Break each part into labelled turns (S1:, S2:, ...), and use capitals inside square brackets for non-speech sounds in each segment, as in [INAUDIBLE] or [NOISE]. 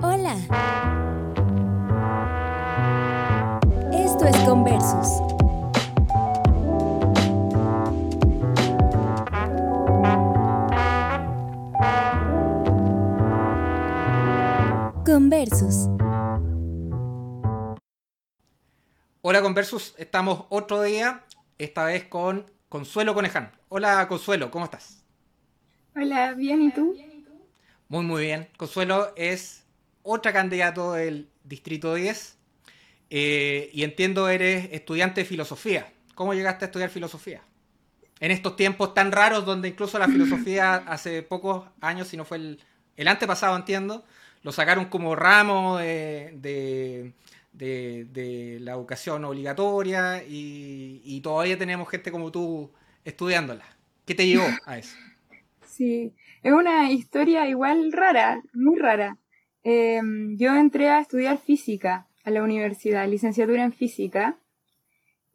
S1: Hola. Esto es Conversus. Conversus.
S2: Hola Conversus, estamos otro día, esta vez con Consuelo Coneján. Hola Consuelo, ¿cómo estás?
S3: Hola, bien, ¿y tú?
S2: Muy, muy bien. Consuelo es otra candidato del Distrito 10 eh, y entiendo eres estudiante de filosofía. ¿Cómo llegaste a estudiar filosofía? En estos tiempos tan raros donde incluso la filosofía [CLEARS THROAT] hace pocos años, si no fue el, el antepasado, entiendo, lo sacaron como ramo de, de, la educación obligatoria y, y, todavía tenemos gente como tú estudiándola. ¿Qué te llevó a eso?
S3: Sí, es una historia igual rara, muy rara. Em, yo entré a estudiar física a la universidad, licenciatura en física,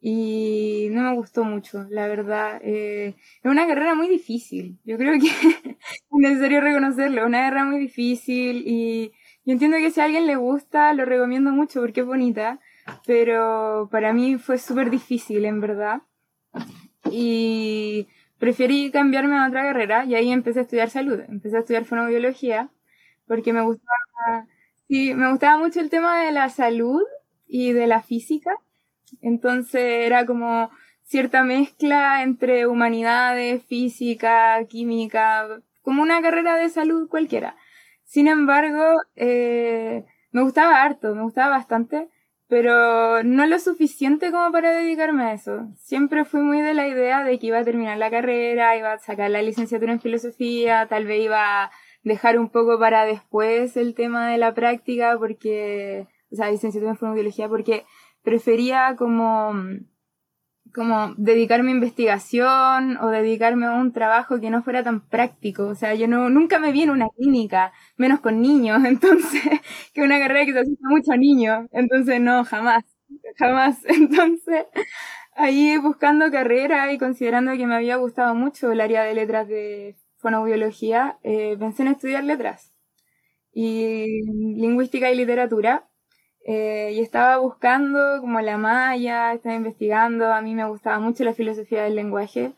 S3: y no me gustó mucho, la verdad. Eh, es una carrera muy difícil, yo creo que [LAUGHS] es necesario reconocerlo, una carrera muy difícil y yo entiendo que si a alguien le gusta, lo recomiendo mucho porque es bonita, pero para mí fue súper difícil, en verdad. Y preferí cambiarme a otra carrera y ahí empecé a estudiar salud, empecé a estudiar fonobiología porque me gustaba, sí, me gustaba mucho el tema de la salud y de la física. Entonces era como cierta mezcla entre humanidades, física, química, como una carrera de salud cualquiera. Sin embargo, eh, me gustaba harto, me gustaba bastante, pero no lo suficiente como para dedicarme a eso. Siempre fui muy de la idea de que iba a terminar la carrera, iba a sacar la licenciatura en filosofía, tal vez iba a dejar un poco para después el tema de la práctica, porque, o sea, licenciatura en fonobiología, porque prefería como como dedicarme a investigación o dedicarme a un trabajo que no fuera tan práctico. O sea, yo no, nunca me vi en una clínica, menos con niños, [LAUGHS] entonces, que una carrera que se asusta mucho a niños. Entonces, no, jamás, jamás. [LAUGHS] Entonces, ahí buscando carrera y considerando que me había gustado mucho el área de letras de fonobiología, eh, pensé en estudiar letras y lingüística y literatura eh, y estaba buscando como la malla, estaba investigando, a mí me gustaba mucho la filosofía del lenguaje,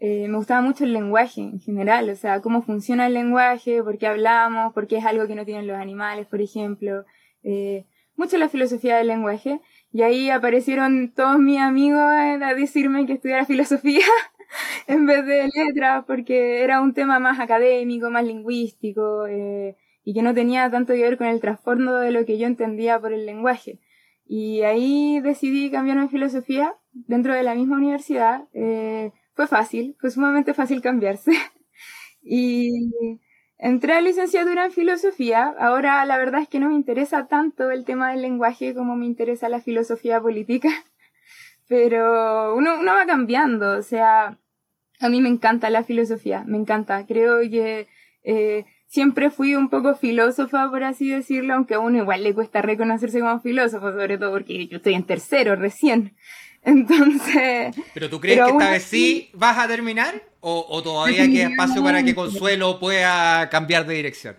S3: eh, me gustaba mucho el lenguaje en general, o sea, cómo funciona el lenguaje, por qué hablamos, por qué es algo que no tienen los animales, por ejemplo, eh, mucho la filosofía del lenguaje, y ahí aparecieron todos mis amigos a decirme que estudiara filosofía [LAUGHS] en vez de letras, porque era un tema más académico, más lingüístico, eh, y que no tenía tanto que ver con el trasfondo de lo que yo entendía por el lenguaje. Y ahí decidí cambiarme en filosofía dentro de la misma universidad. Eh, fue fácil, fue sumamente fácil cambiarse. [LAUGHS] y entré a licenciatura en filosofía. Ahora la verdad es que no me interesa tanto el tema del lenguaje como me interesa la filosofía política. [LAUGHS] Pero uno, uno va cambiando, o sea, a mí me encanta la filosofía, me encanta. Creo que eh, siempre fui un poco filósofa, por así decirlo, aunque a uno igual le cuesta reconocerse como filósofo, sobre todo porque yo estoy en tercero recién. [LAUGHS] Entonces.
S2: ¿Pero tú crees que esta vez sí vas a terminar? ¿O, o todavía queda espacio para que Consuelo pueda cambiar de dirección?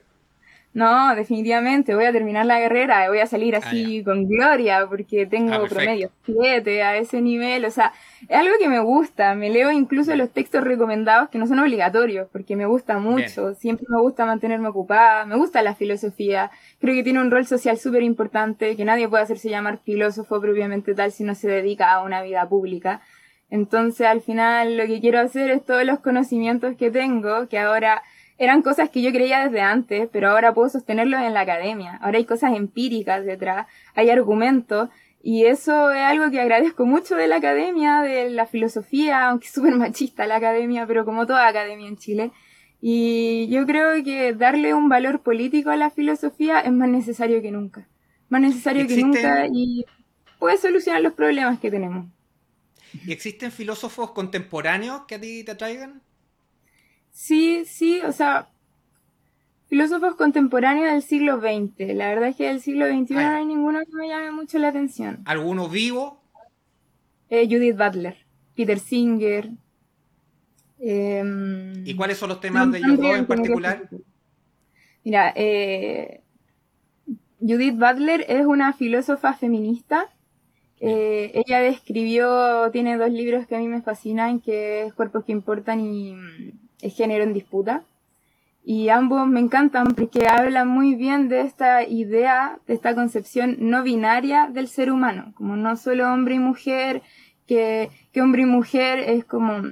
S3: No, definitivamente, voy a terminar la carrera, voy a salir ah, así con gloria, porque tengo ah, promedio 7 a ese nivel, o sea, es algo que me gusta, me leo incluso los textos recomendados que no son obligatorios, porque me gusta mucho, siempre me gusta mantenerme ocupada, me gusta la filosofía, creo que tiene un rol social súper importante, que nadie puede hacerse llamar filósofo propiamente tal si no se dedica a una vida pública. Entonces, al final, lo que quiero hacer es todos los conocimientos que tengo, que ahora eran cosas que yo creía desde antes, pero ahora puedo sostenerlos en la academia. Ahora hay cosas empíricas detrás, hay argumentos, y eso es algo que agradezco mucho de la academia, de la filosofía, aunque es súper machista la academia, pero como toda academia en Chile. Y yo creo que darle un valor político a la filosofía es más necesario que nunca. Más necesario que nunca y puede solucionar los problemas que tenemos.
S2: ¿Y existen filósofos contemporáneos que a ti te atraigan?
S3: Sí, sí, o sea, filósofos contemporáneos del siglo XX. La verdad es que del siglo XXI no hay ninguno que me llame mucho la atención.
S2: ¿Alguno vivo?
S3: Eh, Judith Butler, Peter Singer. Em,
S2: ¿Y cuáles son los temas de ellos dos en particular?
S3: Mira, eh, Judith Butler es una filósofa feminista. Eh, ella describió, tiene dos libros que a mí me fascinan, que es Cuerpos que Importan y Es Género en Disputa. Y ambos me encantan porque hablan muy bien de esta idea, de esta concepción no binaria del ser humano, como no solo hombre y mujer, que, que hombre y mujer es como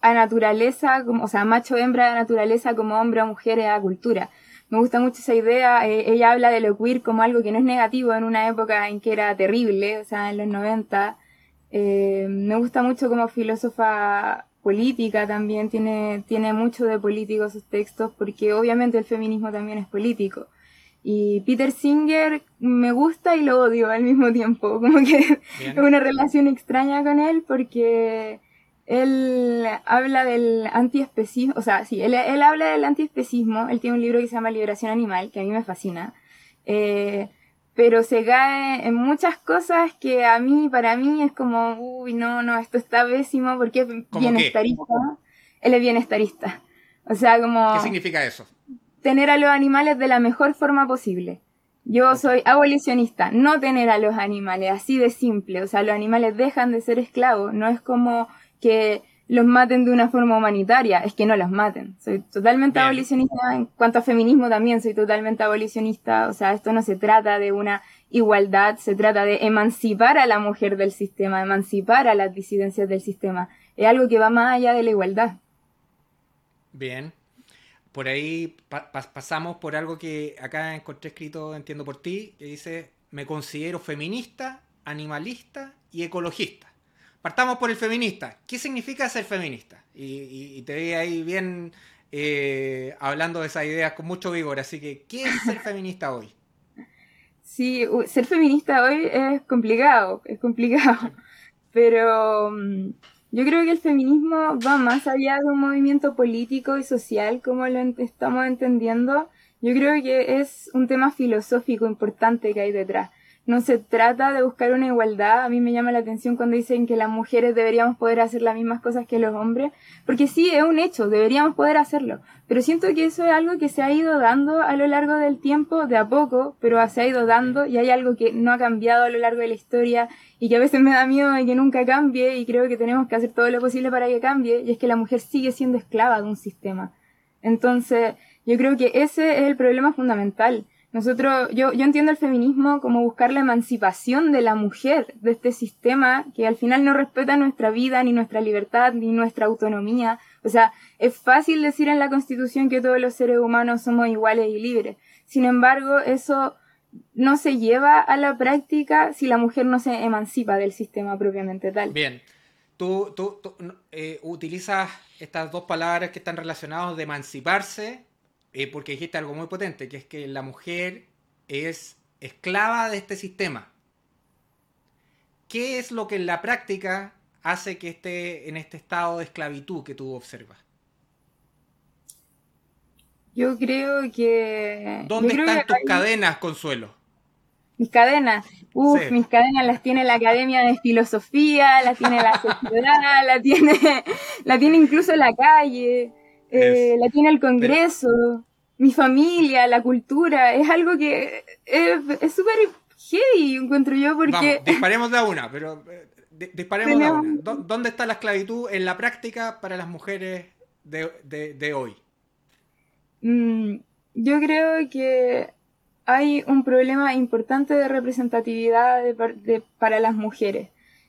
S3: a naturaleza, como, o sea, macho hembra de naturaleza como hombre o mujer a cultura. Me gusta mucho esa idea. Eh, ella habla de lo queer como algo que no es negativo en una época en que era terrible, o sea, en los 90. Eh, me gusta mucho como filósofa política también, tiene, tiene mucho de político sus textos, porque obviamente el feminismo también es político. Y Peter Singer me gusta y lo odio al mismo tiempo, [LAUGHS] como que es una relación extraña con él porque él habla del antiespecismo, o sea, sí, él, él habla del antiespecismo, él tiene un libro que se llama Liberación Animal, que a mí me fascina, eh, pero se cae en muchas cosas que a mí, para mí, es como, uy, no, no, esto está pésimo porque es bienestarista. Él es bienestarista. O sea, como...
S2: ¿Qué significa eso?
S3: Tener a los animales de la mejor forma posible. Yo soy abolicionista, no tener a los animales, así de simple. O sea, los animales dejan de ser esclavos, no es como que los maten de una forma humanitaria, es que no los maten. Soy totalmente abolicionista en cuanto a feminismo también, soy totalmente abolicionista, o sea, esto no se trata de una igualdad, se trata de emancipar a la mujer del sistema, emancipar a las disidencias del sistema. Es algo que va más allá de la igualdad.
S2: Bien. Por ahí pasamos por algo que acá encontré escrito, entiendo por ti, que dice, me considero feminista, animalista y ecologista. Partamos por el feminista. ¿Qué significa ser feminista? Y, te vi ahí bien eh, hablando de esas ideas con mucho vigor. Así que, ¿qué es ser [LAUGHS] feminista hoy?
S3: Sí, ser feminista hoy es complicado, es complicado. Pero mm, yo creo que el feminismo va más allá de un movimiento político y social como lo estamos entendiendo. Yo creo que es un tema filosófico importante que hay detrás no se trata de buscar una igualdad. A mí me llama la atención cuando dicen que las mujeres deberíamos poder hacer las mismas cosas que los hombres, porque sí, es un hecho, deberíamos poder hacerlo. Pero siento que eso es algo que se ha ido dando a lo largo del tiempo, de a poco, pero se ha ido dando y hay algo que no ha cambiado a lo largo de la historia y que a veces me da miedo de que nunca cambie y creo que tenemos que hacer todo lo posible para que cambie y es que la mujer sigue siendo esclava de un sistema. Entonces, yo creo que ese es el problema fundamental nosotros, yo, yo entiendo el feminismo como buscar la emancipación de la mujer de este sistema que al final no respeta nuestra vida, ni nuestra libertad, ni nuestra autonomía. O sea, es fácil decir en la Constitución que todos los seres humanos somos iguales y libres. Sin embargo, eso no se lleva a la práctica si la mujer no se emancipa del sistema propiamente tal.
S2: Bien. Tú, tú, eh, utilizas estas dos palabras que están relacionadas de emanciparse eh, porque dijiste algo muy potente, que es que la mujer es esclava de este sistema. ¿Qué es lo que en la práctica hace que esté en este estado de esclavitud que tú observas?
S3: Yo creo que...
S2: ¿Dónde están tus cadenas, Consuelo?
S3: Mis cadenas. Uf, mis cadenas las tiene la Academia de Filosofía, las tiene la [LAUGHS] sociedad, la tiene, la tiene incluso la calle. Eh, la tiene el Congreso, mi familia, la cultura, es algo que es súper heavy, encuentro yo, porque... Vamos,
S2: disparemos de a una, pero eh, disparemos de a una. ¿Dónde está la esclavitud en la práctica para las mujeres de, hoy?
S3: Mm, yo creo que hay un problema importante de representatividad para las mujeres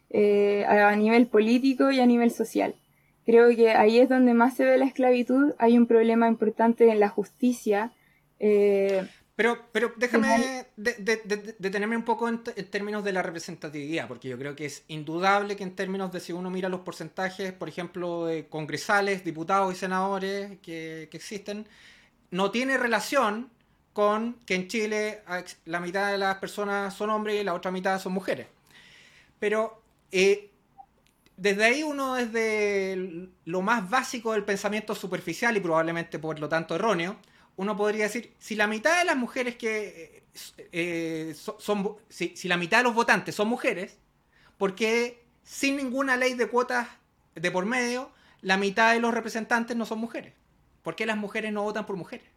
S3: eh, a nivel político y a nivel social. Creo que ahí es donde más se ve la esclavitud. Hay un problema importante en la justicia.
S2: Eh, pero, pero déjame detenerme un poco en, términos de la representatividad, porque yo creo que es indudable que en términos de si uno mira los porcentajes, por ejemplo, de congresales, diputados y senadores que, existen, no tiene relación con que en Chile la mitad de las personas son hombres y la otra mitad son mujeres. Pero eh, desde ahí uno desde lo más básico del pensamiento superficial y probablemente por lo tanto erróneo, uno podría decir, si la mitad de las mujeres que eh, eh, son, si, la mitad de los votantes son mujeres, ¿por qué sin ninguna ley de cuotas de por medio, la mitad de los representantes no son mujeres? ¿Por qué las mujeres no votan por mujeres?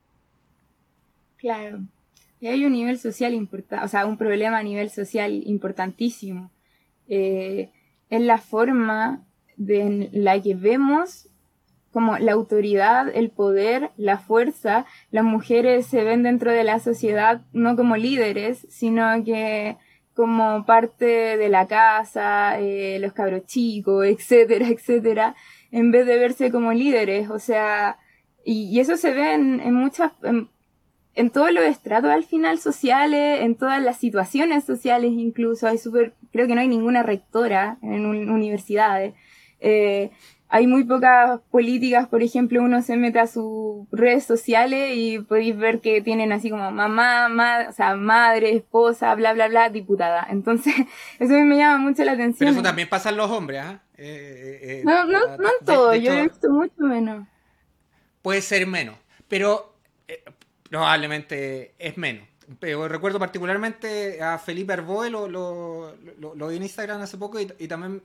S3: Claro. Y hay un nivel social importante, o sea, un problema a nivel social importantísimo. Eh, es la forma de la que vemos como la autoridad, el poder, la fuerza. Las mujeres se ven dentro de la sociedad no como líderes, sino que como parte de la casa, eh, los cabros chicos, [LAUGHS] etcétera, etcétera, en vez de verse como líderes. O sea, y, eso se ve en, muchas, en, todos los estratos al final sociales, en todas las situaciones sociales incluso. Hay super, creo que no hay ninguna rectora en universidades. Eh, hay muy pocas políticas, por ejemplo, uno se mete a sus redes sociales y podéis ver que tienen así como mamá, o sea, madre, esposa, bla, bla, bla, diputada. Entonces, [LAUGHS] eso a mí me llama mucho la atención. Pero
S2: eso también pasa en los hombres, ¿ah?
S3: ¿eh? Eh, no, no, no en todo, yo he visto mucho menos.
S2: Puede ser menos, pero probablemente es menos. Pero recuerdo particularmente a Felipe Arboe, lo, lo, lo, vi en Instagram hace poco y, y también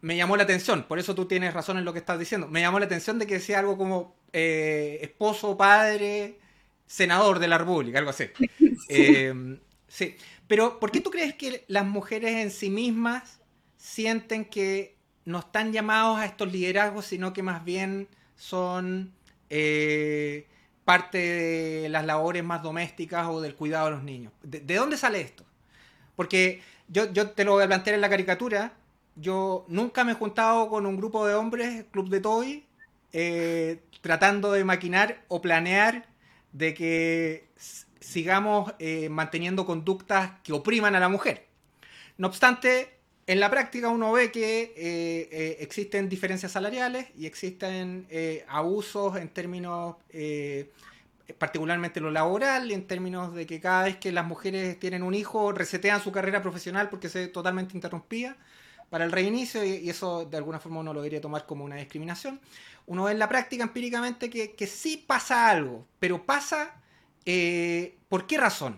S2: me llamó la atención, por eso tú tienes razón en lo que estás diciendo, me llamó la atención de que sea algo como eh, esposo, padre, senador de la República, algo así. [LAUGHS] Eh, sí, pero ¿por qué tú crees que las mujeres en sí mismas sienten que no están llamados a estos liderazgos, sino que más bien son eh, parte de las labores más domésticas o del cuidado de los niños? ¿De, dónde sale esto? Porque yo, yo te lo voy a plantear en la caricatura, yo nunca me he juntado con un grupo de hombres, club de toy, eh, tratando de maquinar o planear de que sigamos eh, manteniendo conductas que opriman a la mujer. No obstante, en la práctica uno ve que eh, existen diferencias salariales y existen abusos en términos, particularmente lo laboral, en términos de que cada vez que las mujeres tienen un hijo resetean su carrera profesional porque se totalmente interrumpida para el reinicio y, eso de alguna forma uno lo debería tomar como una discriminación. Uno ve en la práctica empíricamente que, sí pasa algo, pero pasa eh, ¿por qué razón?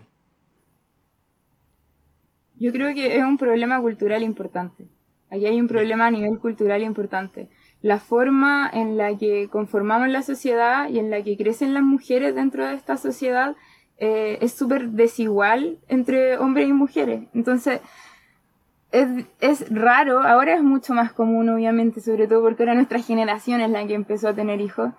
S3: Yo creo que es un problema cultural importante. Aquí hay un problema a nivel cultural importante. La forma en la que conformamos la sociedad y en la que crecen las mujeres dentro de esta sociedad eh, es súper desigual entre hombres y mujeres. Entonces, es, es, raro, ahora es mucho más común, obviamente, sobre todo porque ahora nuestra generación es la que empezó a tener hijos,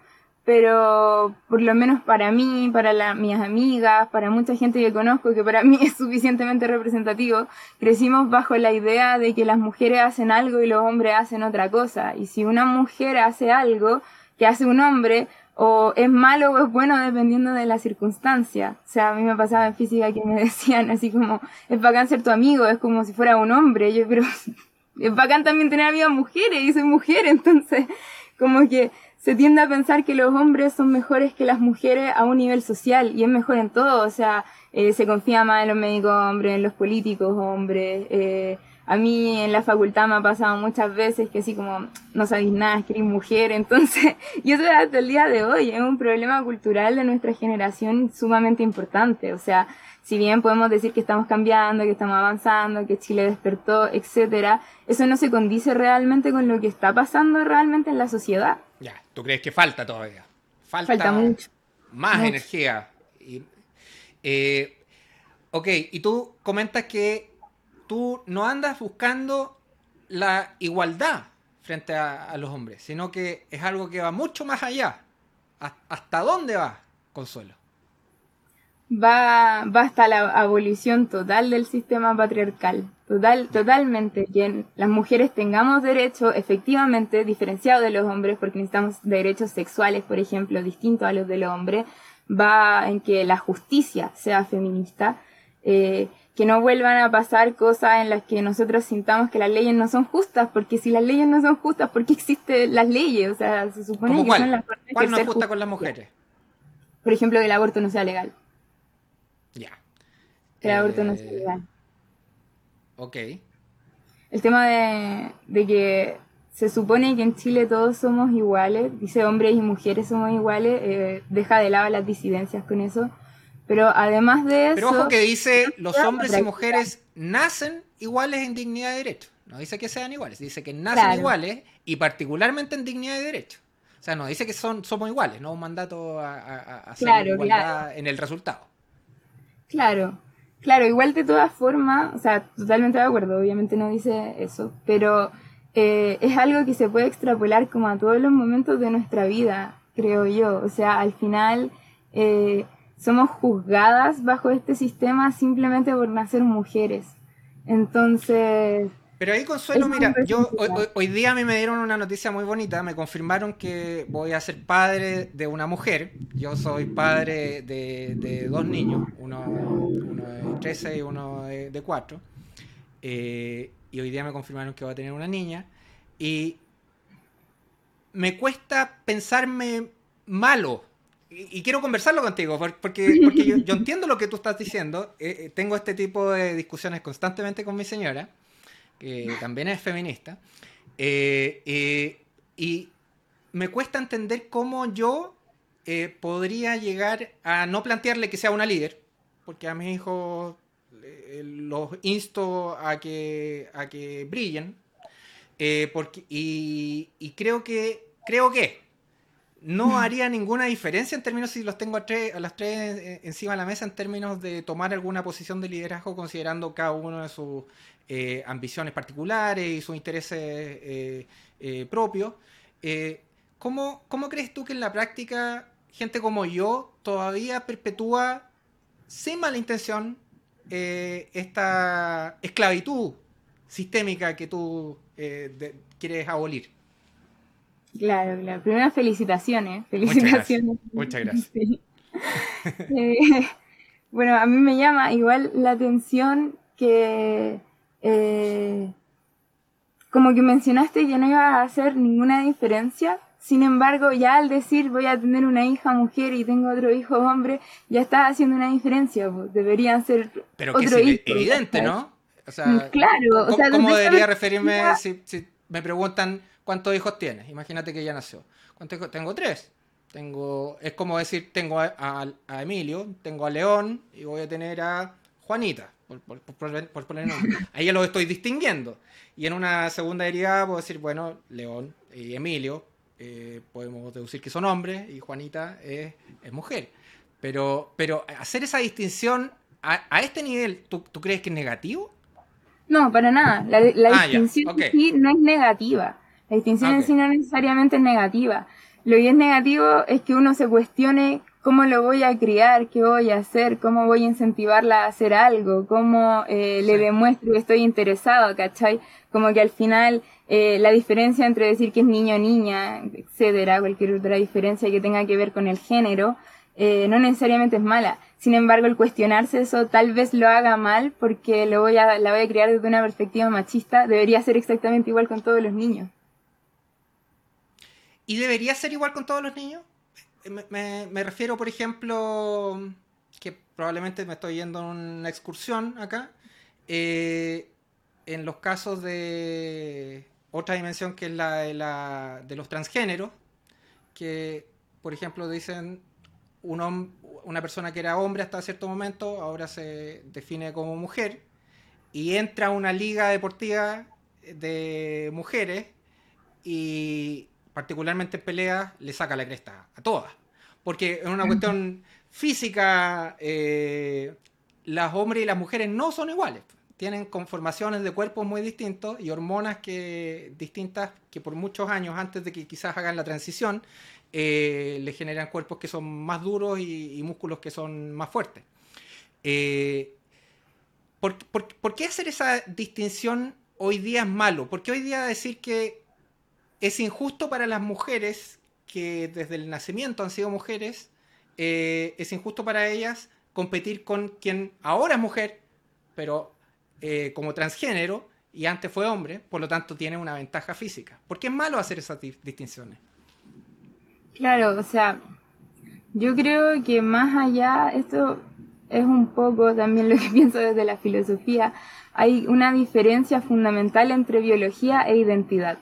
S3: pero por lo menos para mí, para la, mis amigas, para mucha gente que conozco, que para [LAUGHS] mí es suficientemente representativo, crecimos bajo la idea de que las mujeres hacen algo y los hombres hacen otra cosa, y si una mujer hace algo que hace un hombre, o es malo o es bueno dependiendo de la circunstancia. O sea, a mí me pasaba en física que me [LAUGHS] decían así como, es bacán ser tu amigo, es como si fuera un hombre. Yo, pero [LAUGHS] es bacán también tener amigas mujeres y soy mujer, entonces como que se tiende a pensar que los hombres son mejores que las mujeres a un nivel social y es mejor en todo, o sea, eh, se confía más en los médicos hombres, en los políticos hombres, eh, a mí en la facultad me ha pasado muchas veces que así como no sabéis nada, que mujer, entonces, [LAUGHS] y eso hasta el día de hoy, es un problema cultural de nuestra generación sumamente importante, o sea, si bien podemos decir que estamos cambiando, que estamos avanzando, que Chile despertó, etcétera, eso no se condice realmente con lo que está pasando realmente en la sociedad.
S2: ¿Tú crees que falta todavía? Falta, mucho. Más energía. Y, eh, ok, y tú comentas que tú no andas buscando la igualdad frente a, los hombres, sino que es algo que va mucho más allá. ¿Hasta dónde va, Consuelo?
S3: Va, va hasta la abolición total del sistema patriarcal. Total, totalmente. Que las mujeres tengamos derechos efectivamente diferenciados de los hombres, porque necesitamos derechos sexuales, por ejemplo, distintos a los de los hombres. Va en que la justicia sea feminista. Eh, que no vuelvan a pasar cosas en las que nosotros sintamos que las leyes no son justas, porque si las leyes no son justas, ¿por qué existen las leyes? O sea, se supone que son las
S2: ¿Cuál no es justa con las mujeres?
S3: Por ejemplo, que el aborto no sea legal.
S2: Ya.
S3: Que el aborto no sea eh, legal.
S2: Ok.
S3: El tema de, de que se supone que en Chile todos somos iguales, dice hombres y mujeres somos iguales, eh, deja de lado las disidencias con eso pero además de eso...
S2: Pero ojo que dice, los hombres y mujeres nacen iguales en dignidad y derecho. No dice que sean iguales, dice que nacen iguales y particularmente en dignidad y derecho. O sea, no dice que son, somos iguales, no un mandato a, a, igualdad en el resultado.
S3: Claro, claro, igual de todas formas, o sea, totalmente de acuerdo, obviamente no dice eso, pero eh, es algo que se puede extrapolar como a todos los momentos de nuestra vida, creo yo. O sea, al final eh, somos juzgadas bajo este sistema simplemente por nacer mujeres. Entonces,
S2: pero ahí, Consuelo, mira, yo hoy, día a mí me dieron una noticia muy bonita, me confirmaron que voy a ser padre de una mujer. Yo soy padre de, dos niños, uno, de 13 y uno de, 4. Eh, y hoy día me confirmaron que voy a tener una niña. Y me cuesta pensarme malo. Y, quiero conversarlo contigo, porque, porque yo, [LAUGHS] entiendo lo que tú estás diciendo. Eh, eh, tengo este tipo de discusiones constantemente con mi señora que también es feminista, eh, eh, y me cuesta entender cómo yo eh, podría llegar a no plantearle que sea una líder, porque a mis hijos los insto a que, a que brillen, porque, y, y, creo que, creo que no haría ninguna diferencia en términos si los tengo a, tres, a las tres encima de la mesa en términos de tomar alguna posición de liderazgo considerando cada uno de sus eh, ambiciones particulares y sus intereses eh, eh, propios. ¿cómo, ¿Cómo crees tú que en la práctica gente como yo todavía perpetúa sin mala intención esta esclavitud sistémica que tú quieres abolir?
S3: Claro, claro. Primero, felicitaciones. Felicitaciones.
S2: Muchas gracias. [LAUGHS] [LAUGHS]
S3: bueno, a mí me llama igual la atención que eh, como que mencionaste que no iba a hacer ninguna diferencia. Sin embargo, ya al decir voy a tener una hija mujer y tengo otro hijo hombre, ya estás haciendo una diferencia. Deberían ser
S2: Pero que es evidente, ¿no?
S3: O sea, mm, claro.
S2: ¿Cómo, debería referirme si, me preguntan cuántos hijos tienes? Imagínate que ya nació. ¿Cuántos Tengo tres. Tengo, es como decir, tengo a, a Emilio, tengo a León y voy a tener a Juanita por, poner nombre. Ahí ya lo estoy distinguiendo. Y en una segunda derivada puedo decir, bueno, León y Emilio eh, podemos deducir que son hombres y Juanita es, mujer. Pero, pero hacer esa distinción a, este nivel, ¿tú, crees que es negativo?
S3: No, para nada. La, ah, distinción en sí no es negativa. La distinción en sí no necesariamente es negativa. Lo que es negativo es que uno se cuestione cómo lo voy a criar, qué voy a hacer, cómo voy a incentivarla a hacer algo, cómo eh, le demuestro que estoy interesado, ¿cachai? Como que al final eh, la diferencia entre decir que es niño o niña, etcétera, cualquier otra diferencia que tenga que ver con el género, eh, no necesariamente es mala. Sin embargo, el cuestionarse eso tal vez lo haga mal porque lo voy a, la voy a criar desde una perspectiva machista, debería ser exactamente igual con todos los niños.
S2: ¿Y debería ser igual con todos los niños? Me, refiero, por ejemplo, que probablemente me estoy yendo en una excursión acá, eh, en los casos de otra dimensión que es la de, los transgéneros, que, por ejemplo, dicen un, una persona que era hombre hasta cierto momento, ahora se define como mujer, y entra a una liga deportiva de mujeres y particularmente en peleas, le saca la cresta a todas. Porque es una cuestión física, eh, las hombres y las mujeres no son iguales. Tienen conformaciones de cuerpos muy distintos y hormonas que, distintas que por muchos años antes de que quizás hagan la transición, eh, le generan cuerpos que son más duros y, músculos que son más fuertes. Eh, ¿por, qué hacer esa distinción hoy día es malo? Porque hoy día decir que es injusto para las mujeres que desde el nacimiento han sido mujeres, eh, es injusto para ellas competir con quien ahora es mujer, pero eh, como transgénero y antes fue hombre, por lo tanto tiene una ventaja física. ¿Por qué es malo hacer esas distinciones?
S3: Claro, o sea, yo creo que más allá, esto es un poco también [LAUGHS] lo que pienso desde la filosofía, hay una diferencia fundamental entre biología e identidad.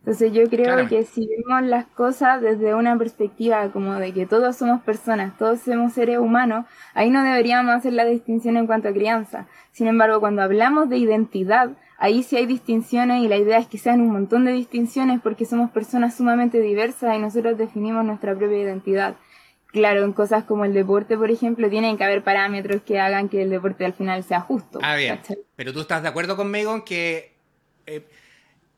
S3: Entonces yo creo que si vemos las cosas desde una perspectiva como de que todos somos personas, todos somos seres humanos, ahí no deberíamos hacer la distinción en cuanto a crianza. Sin embargo, cuando hablamos de identidad, ahí sí hay distinciones y la idea es que sean un montón de distinciones porque somos personas sumamente diversas y nosotros definimos nuestra propia identidad. claro, en cosas como el deporte, por ejemplo, tienen que haber parámetros que hagan que el deporte al final sea justo.
S2: Ah, bien. Pero tú estás de acuerdo conmigo en que... Eh,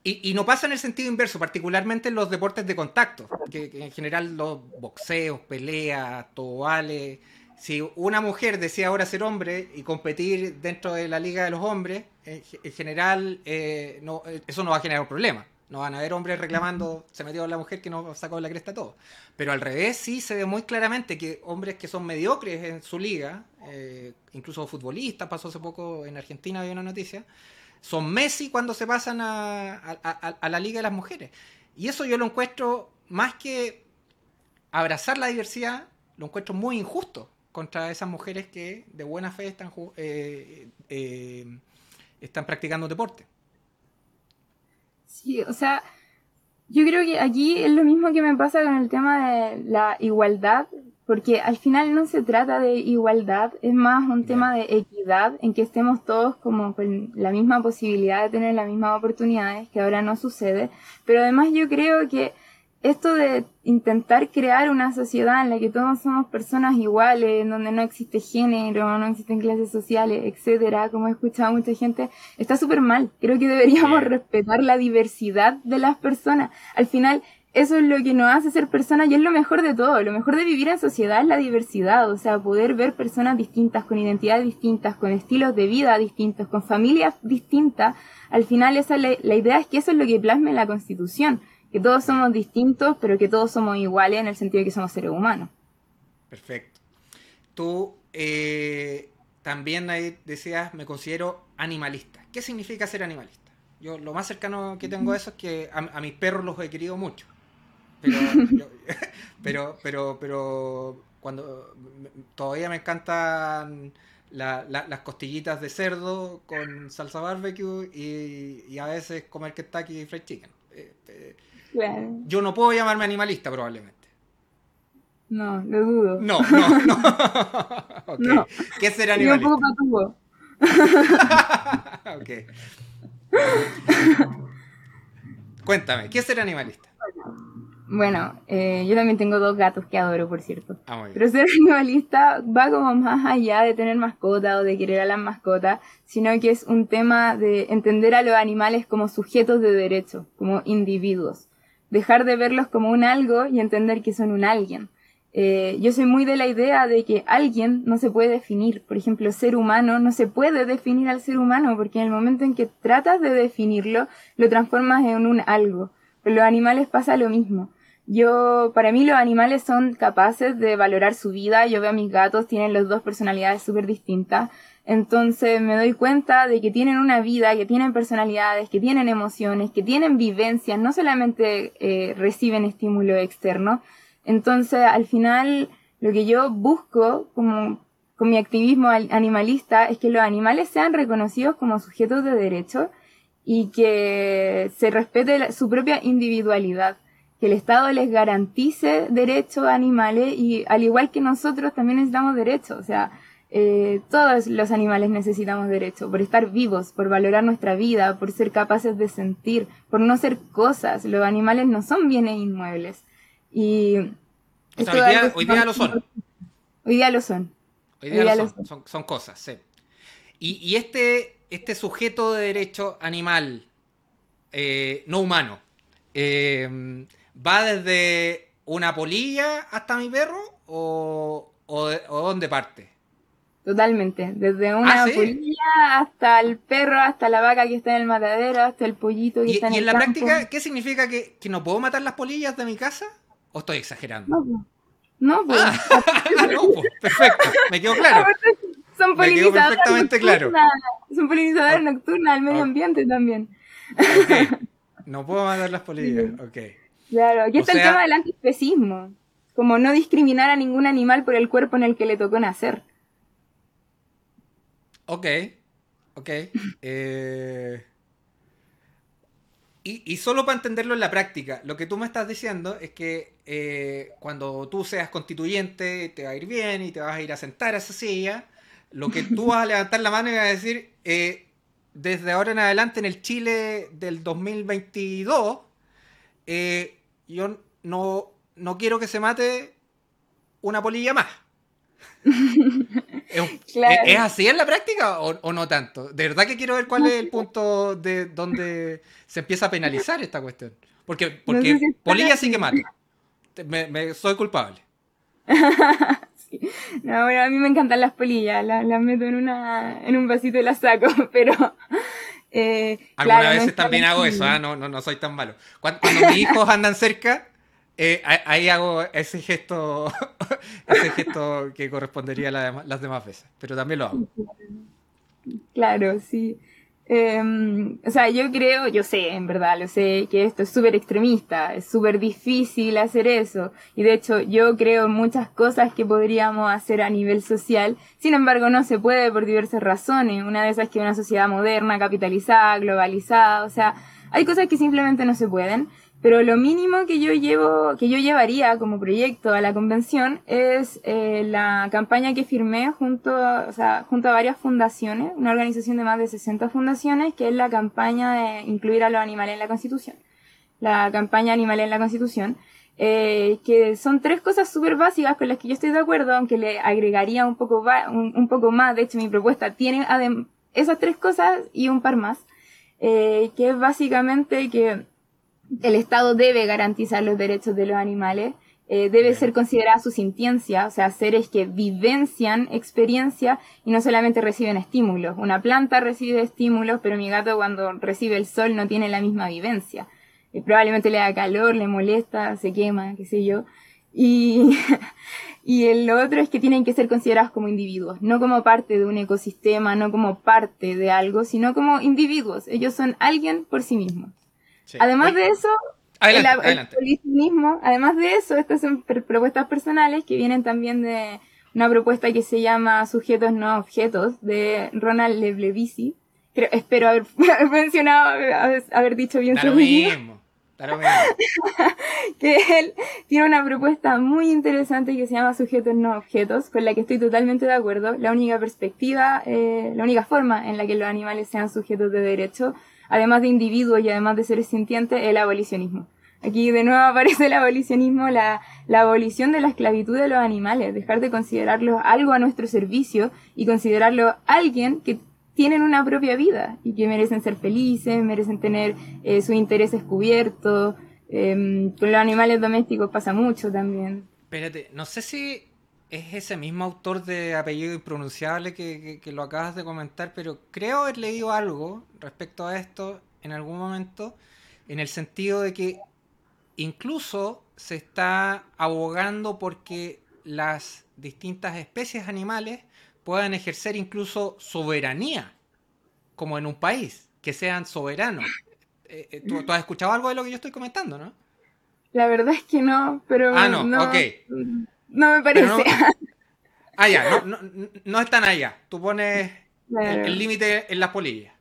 S2: y, no pasa en el sentido inverso, particularmente en los deportes de contacto, que, en general los boxeos, peleas, tobales. Si una mujer decía ahora ser hombre y competir dentro de la liga de los hombres, en, general eh, no, eso no va a generar un problema. No van a haber hombres reclamando, se metió la mujer que no sacó la cresta todo. Pero al revés sí se ve muy claramente que hombres que son mediocres en su liga, eh, incluso futbolistas, pasó hace poco en Argentina, había una noticia, son Messi cuando se pasan a, la liga de las mujeres. Y eso yo lo encuentro, más que abrazar la diversidad, lo encuentro muy injusto contra esas mujeres que de buena fe están, eh, eh, están practicando deporte.
S3: Sí, o sea, yo creo que aquí es lo mismo que me pasa con el tema de la igualdad, porque al final no se trata de igualdad, es más un tema de equidad, en que estemos todos como con la misma posibilidad de tener las mismas oportunidades, que ahora no sucede, pero además yo creo que esto de intentar crear una sociedad en la que todos somos personas iguales, en donde no existe género, no existen clases sociales, etcétera, como he escuchado a mucha gente, está súper mal. Creo que deberíamos respetar la diversidad de las personas. Al final, eso es lo que nos hace ser personas y es lo mejor de todo. Lo mejor de vivir en sociedad es la diversidad, o sea, poder ver personas distintas, con identidades distintas, con estilos de vida distintos, con familias distintas. Al final, esa la, la idea es que eso es lo que plasma en la Constitución que todos somos distintos, pero que todos somos iguales en el sentido de que somos seres humanos.
S2: Perfecto. Tú eh, también ahí decías, me considero animalista. ¿Qué significa ser animalista? Yo lo más cercano que tengo a eso es que a, mis perros los he querido mucho. Pero, [LAUGHS] [LAUGHS] pero, pero, pero, cuando todavía me encantan las costillitas de cerdo con salsa barbecue y, a veces comer Kentucky Fried Chicken. Eh, yo no puedo llamarme animalista probablemente.
S3: No, lo dudo.
S2: No, no, no. [LAUGHS] okay. ¿Qué es ser animalista? Yo poco ok. Cuéntame, ¿qué es ser animalista?
S3: Bueno, eh, yo también tengo dos gatos que adoro, por cierto. Ah, Pero ser [LAUGHS] animalista va como más allá de tener mascota o de querer a las mascotas, sino que es un tema de entender a los animales como sujetos de derecho, como individuos dejar de verlos como un algo y entender que son un alguien. Eh, yo soy muy de la idea de que alguien no se puede definir. Por ejemplo, ser humano no se puede definir al ser humano porque en el momento en que tratas de definirlo, lo transformas en un algo. Con los animales pasa lo mismo. Yo, para mí los animales son capaces de valorar su vida. Yo veo a mis gatos, tienen las dos personalidades súper distintas. Entonces me doy cuenta de que tienen una vida, que tienen personalidades, que tienen emociones, que tienen vivencias, no solamente eh, reciben estímulo externo. Entonces al final lo que yo busco como con mi activismo animalista es que los animales sean reconocidos como sujetos de derecho y que se respete su propia individualidad, que el Estado les garantice derechos a animales y al igual que nosotros también necesitamos derechos, o sea, eh, todos los animales necesitamos derecho, por estar vivos, por valorar nuestra vida, por ser capaces de sentir, por no ser cosas. Los animales no son bienes inmuebles. Y
S2: hoy, día, hoy, día, lo son.
S3: Hoy día lo son.
S2: Hoy día, lo son. son. cosas, sí. Y, este, este sujeto de derecho animal, eh, no humano, eh, ¿va desde una polilla hasta mi perro o, o, o dónde parte?
S3: Totalmente, desde una ¿Ah, polilla hasta el perro, hasta la vaca que está en el matadero, hasta el pollito que está en el
S2: ¿Y en la práctica qué significa? ¿Que, no puedo matar las polillas de mi casa? ¿O estoy exagerando?
S3: No, pues.
S2: Ah, [LAUGHS] no, pues. perfecto, me quedó claro. [LAUGHS]
S3: Son polinizadoras perfectamente claro. Son polinizadoras nocturnas al medio ambiente también.
S2: No puedo matar las [LAUGHS] polillas, ok.
S3: Claro, aquí está el tema del antiespecismo, como no discriminar a ningún animal por el cuerpo en el que le tocó nacer.
S2: Ok, ok. [LAUGHS] Eh, y, solo para entenderlo en la práctica, lo que tú me estás diciendo es que eh, cuando tú seas constituyente te va a ir bien y te vas a ir a sentar a esa silla, lo que tú vas a levantar la mano y vas a decir, eh, desde ahora en adelante en el Chile del 2022, yo no, no quiero que se mate una polilla más. ¿Es, [LAUGHS] así en la práctica o, no tanto? De verdad que quiero ver cuál es el punto de donde se empieza a penalizar esta cuestión. Porque, porque polilla sí que mata. Me, soy culpable. [LAUGHS]
S3: No, bueno, a mí me encantan las polillas, las, meto en, una, en un vasito y las saco, [LAUGHS] pero...
S2: Eh, Algunas veces también hago eso, ¿ah? no, no, no soy tan malo. Cuando, cuando mis hijos andan cerca, eh, ahí hago ese gesto, [LAUGHS] ese gesto que correspondería a las demás veces, pero también lo hago.
S3: Claro, sí. Em, o sea, yo creo, yo sé, en verdad, lo sé, que esto es súper extremista, es súper difícil hacer eso. Y de hecho, yo creo muchas cosas que podríamos hacer a nivel social, sin embargo, no se puede por diversas razones. Una de esas es que una sociedad moderna, capitalizada, globalizada, o sea, hay cosas que simplemente no se pueden. Pero lo mínimo que yo llevo, que yo llevaría como proyecto a la convención es eh, la campaña que firmé junto, o sea, junto a varias fundaciones, una organización de más de 60 fundaciones, que es la campaña de incluir a los animales en la Constitución. La campaña Animales en la Constitución. Eh, que son tres cosas súper básicas con las que yo estoy de acuerdo, aunque le agregaría un poco, un, un poco más. De hecho, mi propuesta tiene esas tres cosas y un par más, eh, que es básicamente que el Estado debe garantizar los derechos de los animales, eh, debe ser considerada su sintiencia, o sea, seres que vivencian experiencia y no solamente reciben estímulos. Una planta recibe estímulos, pero mi gato cuando recibe el sol no tiene la misma vivencia. Eh, probablemente le da calor, le molesta, se quema, qué sé yo. Y, [LAUGHS] y el otro es que tienen que ser considerados como individuos, no como parte de un ecosistema, no como parte de algo, sino como individuos. Ellos son alguien por sí mismos. Además de eso, el, además de eso, estas son propuestas personales que vienen también de una propuesta que se llama Sujetos no objetos de Ronald Leblevisi. espero haber, [LAUGHS] mencionado, haber, dicho bien su
S2: mismo. [LAUGHS]
S3: que él tiene una propuesta muy interesante que se llama Sujetos no objetos, con la que estoy totalmente de acuerdo. La única perspectiva, eh, la única forma en la que los animales sean sujetos de derecho además de individuos y además de seres sintientes, el abolicionismo. Aquí de nuevo [LAUGHS] aparece el abolicionismo, la, la, abolición de la esclavitud de los animales, dejar de considerarlos algo a nuestro servicio y considerarlos alguien que tienen una propia vida y que merecen ser felices, merecen tener eh, sus intereses cubiertos. Em, con los animales domésticos pasa mucho también.
S2: Espérate, no sé si es ese mismo autor de apellido impronunciable que, lo acabas de comentar, pero creo haber leído algo respecto a esto en algún momento, en el sentido de que incluso se está abogando porque las distintas especies animales puedan ejercer incluso soberanía, como en un país, que sean soberanos. Eh, eh, ¿tú, has escuchado algo de lo que yo estoy comentando, no?
S3: La verdad es que no, pero...
S2: Ah, no, no ok.
S3: No me parece.
S2: ah, ya, no, no, están allá. Tú pones el límite en las polillas.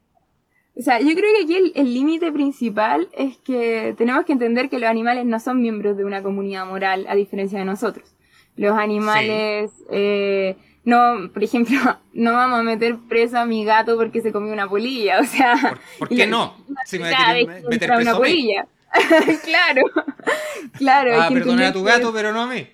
S3: O sea, yo creo que aquí el límite principal es que tenemos que entender que los animales no son miembros de una comunidad moral, a diferencia de nosotros. Los animales, eh, no, por ejemplo, [LAUGHS] no vamos a meter preso a mi gato porque se comió una polilla, o sea...
S2: ¿Por, qué no? Si me meter preso una polilla. [LAUGHS]
S3: claro, claro.
S2: Ah, perdonar a tu gato, pero no a mí.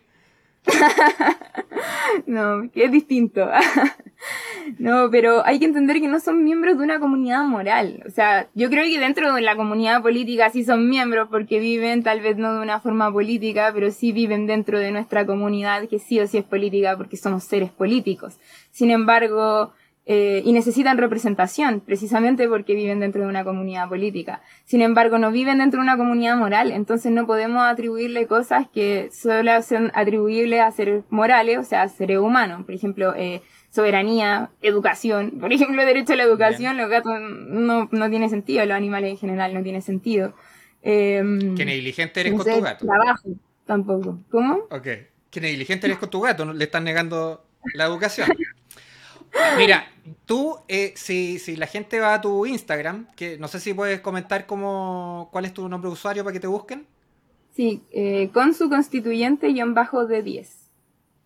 S2: [LAUGHS]
S3: no, que es distinto. [LAUGHS] no, pero hay que entender que no son miembros de una comunidad moral. O sea, yo creo que dentro de la comunidad política sí son miembros porque viven tal vez no de una forma política, pero sí viven dentro de nuestra comunidad que sí o sí es política porque somos seres políticos. Sin embargo, eh, y necesitan representación, precisamente porque viven dentro de una comunidad política. Sin embargo, no viven dentro de una comunidad moral, entonces no podemos atribuirle cosas que solo son atribuibles a seres morales, o sea, a seres humanos. Por ejemplo, eh, soberanía, educación. Por ejemplo, derecho a la educación, los gatos no, no tiene sentido, los animales en general no tiene sentido.
S2: Eh, ¿Qué negligente eres con tu gato?
S3: Trabajo, tampoco. ¿Cómo?
S2: Ok. ¿Qué negligente eres con tu gato? Le están negando la educación. [LAUGHS] Mira, tú, eh, si, si, la gente va a tu Instagram, que no sé si puedes comentar cómo, cuál es tu nombre de usuario para que te busquen.
S3: Sí, eh, con su constituyente y en bajo de 10.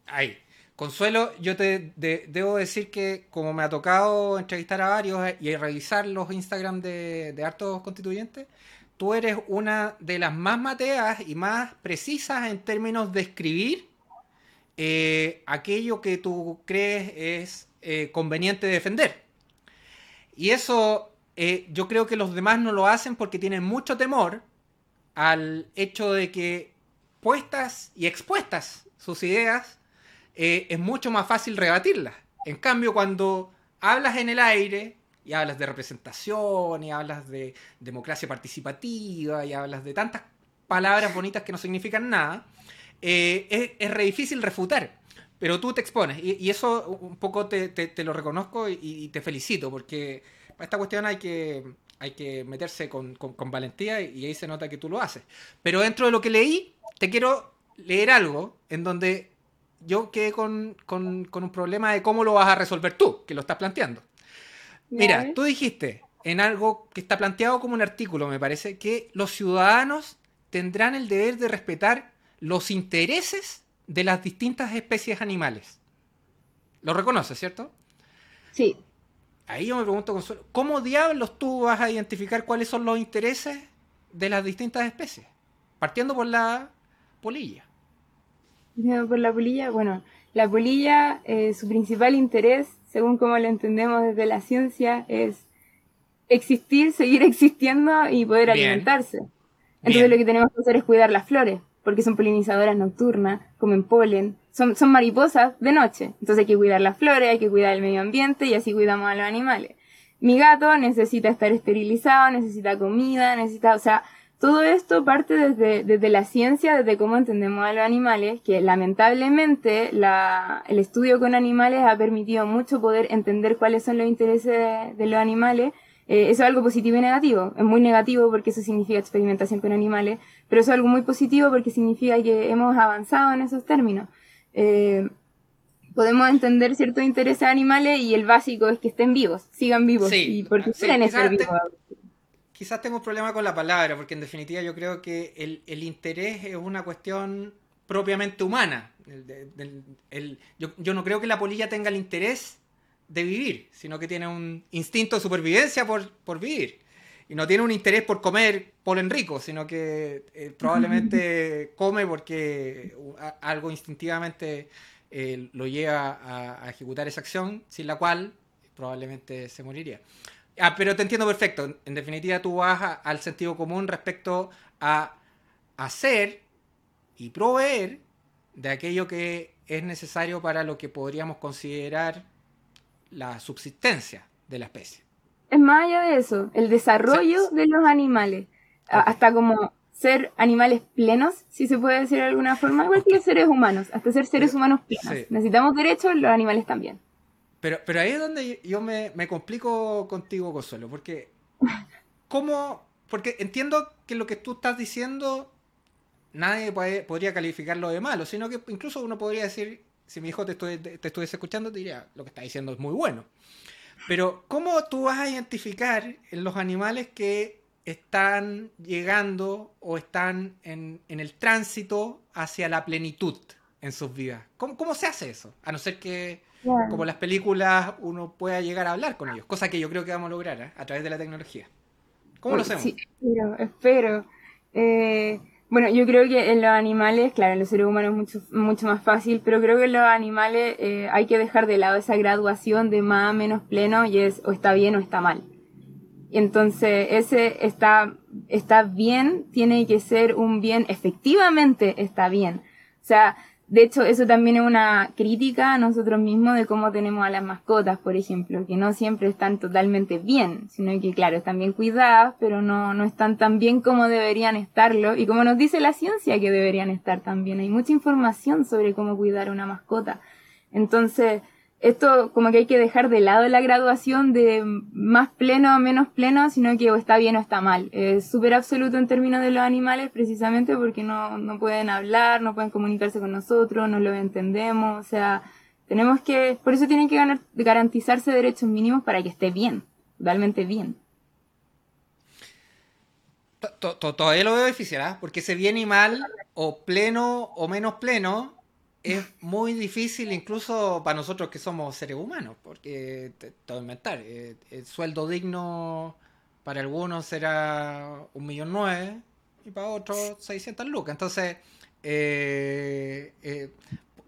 S2: Ahí. Consuelo, yo te debo decir que como me ha tocado entrevistar a varios eh, y revisar los Instagram de, de hartos constituyentes, tú eres una de las más mateas y más precisas en términos de escribir eh, aquello que tú crees es eh, conveniente defender. Y eso eh, yo creo que los demás no lo hacen porque tienen mucho temor al hecho de que puestas y expuestas sus ideas, es mucho más fácil rebatirlas. En cambio, cuando hablas en el aire y hablas de representación y hablas de democracia participativa y hablas de tantas palabras bonitas que no significan nada, eh, es, re difícil refutar. Pero tú te expones y, eso un poco te, lo reconozco y, te felicito porque para esta cuestión hay que, hay que meterse con, valentía y ahí se nota que tú lo haces. Pero dentro de lo que leí, te quiero leer algo en donde yo quedé con, un problema de cómo lo vas a resolver tú, que lo estás planteando. Mira, tú dijiste en algo que está planteado como un artículo, me parece, que los ciudadanos tendrán el deber de respetar los intereses de las distintas especies animales. Lo reconoces, ¿cierto?
S3: Sí.
S2: Ahí yo me pregunto, Consuelo, ¿cómo diablos tú vas a identificar cuáles son los intereses de las distintas especies? Partiendo por la polilla.
S3: Por la polilla, bueno, la polilla, eh, su principal interés, según como lo entendemos desde la ciencia, es existir, seguir existiendo y poder alimentarse. Entonces lo que tenemos que hacer es cuidar las flores, porque son polinizadoras nocturnas, comen polen, son, son mariposas de noche. Entonces hay que cuidar las flores, hay que cuidar el medio ambiente y así cuidamos a los animales. Mi gato necesita estar esterilizado, necesita comida, necesita, o sea, todo esto parte desde, desde la ciencia, desde cómo entendemos a los animales, que lamentablemente la, el estudio con animales ha permitido mucho poder entender cuáles son los intereses de los animales eh, eso es algo positivo y negativo. Es muy negativo porque eso significa experimentación con animales, pero eso es algo muy positivo porque significa que hemos avanzado en esos términos. Eh, podemos entender ciertos intereses animales y el básico es que estén vivos, sigan vivos, y porque quieren estar vivos.
S2: quizás tengo un problema con la palabra, porque en definitiva yo creo que el, interés es una cuestión propiamente humana. yo, yo no creo que la polilla tenga el interés de vivir, sino que tiene un instinto de supervivencia por, vivir. Y no tiene un interés por comer polen rico, sino que eh, probablemente [LAUGHS] come porque algo instintivamente eh, lo lleva a, ejecutar esa acción, sin la cual probablemente se moriría. Ah, pero te entiendo perfecto. En definitiva, tú vas al sentido común respecto a hacer y proveer de aquello que es necesario para lo que podríamos considerar la subsistencia de la especie.
S3: Es más allá de eso, el desarrollo de los animales, hasta como ser animales plenos, si se puede decir de alguna forma, igual que los seres humanos, hasta ser seres humanos plenos. Necesitamos derechos, los animales también.
S2: Pero, pero ahí es donde yo me, me complico contigo, Consuelo, porque [LAUGHS] ¿cómo? Porque entiendo que lo que tú estás diciendo nadie podría calificarlo de malo, sino que incluso uno podría decir si mi hijo te, estuviese escuchando, te diría, lo que está diciendo es muy bueno. Pero, ¿cómo tú vas a identificar en los animales que están llegando o están en, el tránsito hacia la plenitud en sus vidas? ¿Cómo, se hace eso? A no ser que, como las películas, uno pueda llegar a hablar con ellos, cosa que yo creo que vamos a lograr ¿eh? a través de la tecnología. ¿Cómo lo hacemos? Sí,
S3: espero. espero. Eh, bueno, yo creo que en los animales, claro, en los seres humanos es mucho, mucho más fácil, pero creo que en los animales eh, hay que dejar de lado esa graduación de más a menos pleno y es o está bien o está mal. Entonces, ese está, está bien, tiene que ser un bien, efectivamente está bien. O sea, de hecho, eso también es una crítica a nosotros mismos de cómo tenemos a las mascotas, por ejemplo, que no siempre están totalmente bien, sino que, claro, están bien cuidadas, pero no, no están tan bien como deberían estarlo, y como nos dice la ciencia que deberían estar también. Hay mucha información sobre cómo cuidar una mascota. Entonces, esto como que hay que dejar de lado la graduación de más pleno o menos pleno, sino que o está bien o está mal. Es súper absoluto en términos de los animales precisamente porque no, no pueden hablar, no pueden comunicarse con nosotros, no lo entendemos, o sea, tenemos que, por eso tienen que garantizarse derechos mínimos para que esté bien, realmente bien.
S2: Todavía lo veo difícil, ¿ah? Porque ese bien y mal, o pleno o menos pleno, es muy difícil incluso para nosotros que somos seres humanos, porque te, voy a inventar, eh, el sueldo digno para algunos será un millón nueve y para otros 600 lucas. Entonces, eh, eh,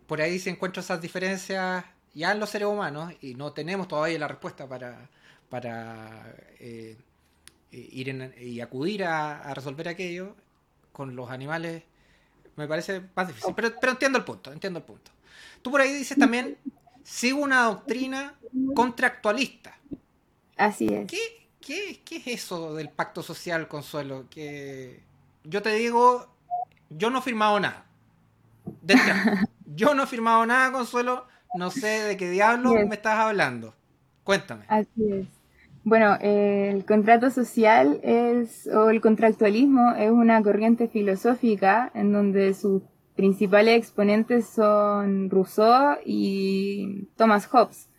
S2: por ahí se encuentran esas diferencias ya en los seres humanos y no tenemos todavía la respuesta para, para ir y acudir a, resolver aquello con los animales me parece más difícil. Pero, pero entiendo el punto, entiendo el punto. Tú por ahí dices también, sigo una doctrina contractualista.
S3: Así es.
S2: ¿Qué, qué, qué es eso del pacto social, Consuelo? Que yo te digo, yo no he firmado nada. [LAUGHS] yo no he firmado nada, Consuelo. No sé de qué diablo me estás hablando. Cuéntame.
S3: Así es. Bueno, el contrato social es, o el contractualismo es una corriente filosófica en donde sus principales exponentes son Rousseau y Thomas Hobbes.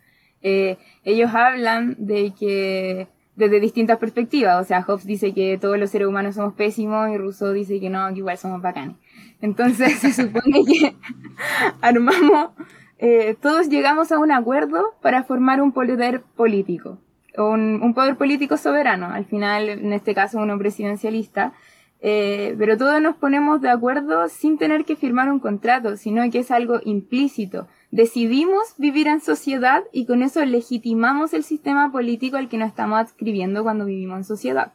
S3: Eh, ellos hablan de que desde distintas perspectivas, o sea, Hobbes dice que todos los seres humanos somos pésimos y Rousseau dice que no, que igual somos bacanes. Entonces [LAUGHS] se supone que [LAUGHS] armamos, eh, todos llegamos a un acuerdo para formar un poder político un, poder político soberano, al final, en este caso, uno presidencialista, eh, pero todos nos ponemos de acuerdo sin tener que firmar un contrato, sino que es algo implícito. Decidimos vivir en sociedad y con eso legitimamos el sistema político al que nos estamos adscribiendo cuando vivimos en sociedad.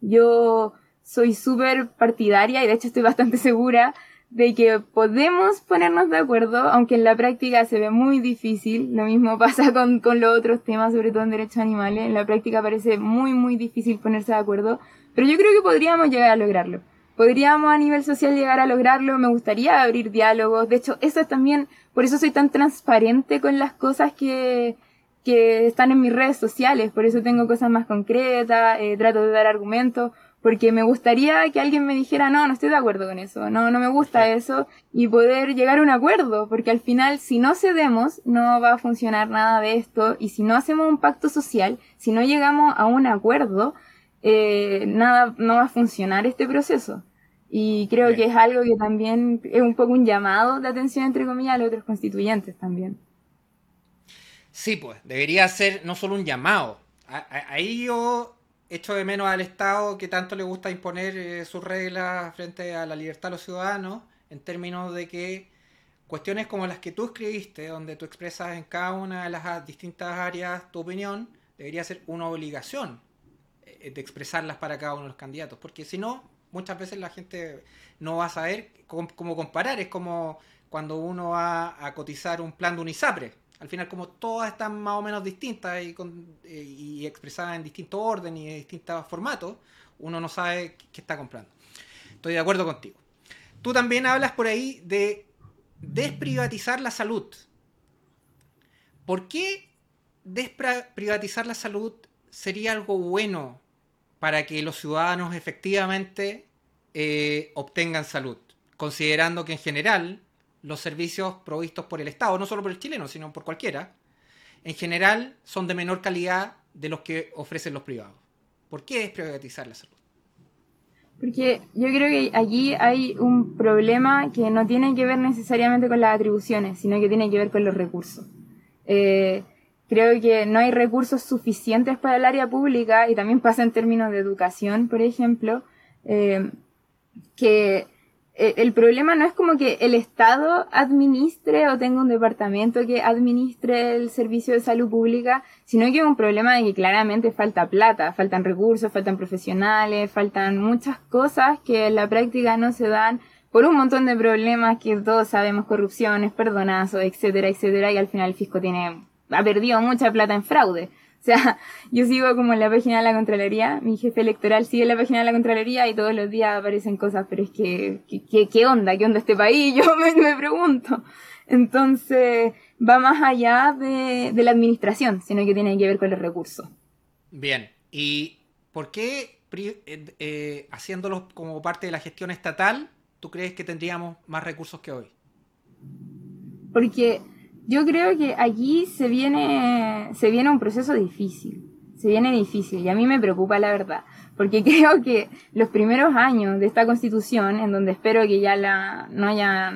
S3: Yo soy súper partidaria y de hecho estoy bastante [LAUGHS] segura de que podemos ponernos de acuerdo, aunque en la práctica se ve muy difícil. Lo mismo [LAUGHS] pasa con, con los otros temas, sobre todo en derechos animales. En la práctica parece muy, muy difícil ponerse de acuerdo. Pero yo creo que podríamos llegar a lograrlo. Podríamos a nivel social llegar a lograrlo. Me gustaría abrir diálogos. De hecho, eso es también, por eso soy tan transparente con las cosas que, que están en mis redes sociales. Por eso tengo cosas más concretas, eh, trato de dar argumentos porque me gustaría que alguien me dijera, no, no estoy de acuerdo con eso, no, no me gusta eso, y poder llegar a un acuerdo, porque al final, si no cedemos, no va a funcionar nada de esto, y si no hacemos un pacto social, si no llegamos a un acuerdo, eh, nada, no va a funcionar este proceso. Y creo que es algo que también es un poco un llamado de atención, entre comillas, a los otros constituyentes también.
S2: Sí, pues, debería ser no solo un llamado. Ahí yo echo de menos al Estado que tanto le gusta imponer eh, sus reglas frente a la libertad de los ciudadanos, en términos de que cuestiones como las que tú escribiste, donde tú expresas en cada una de las distintas áreas tu opinión, debería ser una obligación eh, de expresarlas para cada uno de los candidatos, porque si no, muchas veces la gente no va a saber cómo, comparar, es como cuando uno va a cotizar un plan de Unisapre al final como todas están más o menos distintas y, expresadas en distinto orden y en distintos formatos, uno no sabe qué está comprando. Estoy de acuerdo contigo. Tú también hablas por ahí de desprivatizar la salud. ¿Por qué desprivatizar la salud sería algo bueno para que los ciudadanos efectivamente eh, obtengan salud? Considerando que en general los servicios provistos por el Estado, no solo por el chileno, sino por cualquiera, en general son de menor calidad de los que ofrecen los privados. ¿Por qué es privatizar la salud?
S3: Porque yo creo que allí hay un problema que no tiene que ver necesariamente con las atribuciones, sino que tiene que ver con los recursos. Eh, creo que no hay recursos suficientes para el área pública y también pasa en términos de educación, por ejemplo, eh, que el problema no es como que el Estado administre o tenga un departamento que administre el servicio de salud pública, sino que es un problema de que claramente falta plata, faltan recursos, faltan profesionales, faltan muchas cosas que en la práctica no se dan por un montón de problemas que todos sabemos, corrupciones, perdonazos, etcétera, etcétera, y al final el fisco tiene, ha perdido mucha plata en fraude. [LAUGHS] O sea, yo sigo como en la página de la Contraloría, mi jefe electoral sigue en la página de la Contraloría y todos los días aparecen cosas, pero es que, ¿qué, onda? ¿Qué onda este país? [LAUGHS] Yo me, pregunto. Entonces, va más allá de, la administración, sino que tiene que ver con los recursos.
S2: Bien, ¿y por qué eh, eh, haciéndolos como parte de la gestión estatal, tú crees que tendríamos más recursos que hoy?
S3: Porque yo creo que aquí se viene, se viene un proceso difícil. Se viene difícil y a mí me preocupa la verdad. Porque [LAUGHS] creo que los primeros años de esta constitución, en donde espero que ya la, no haya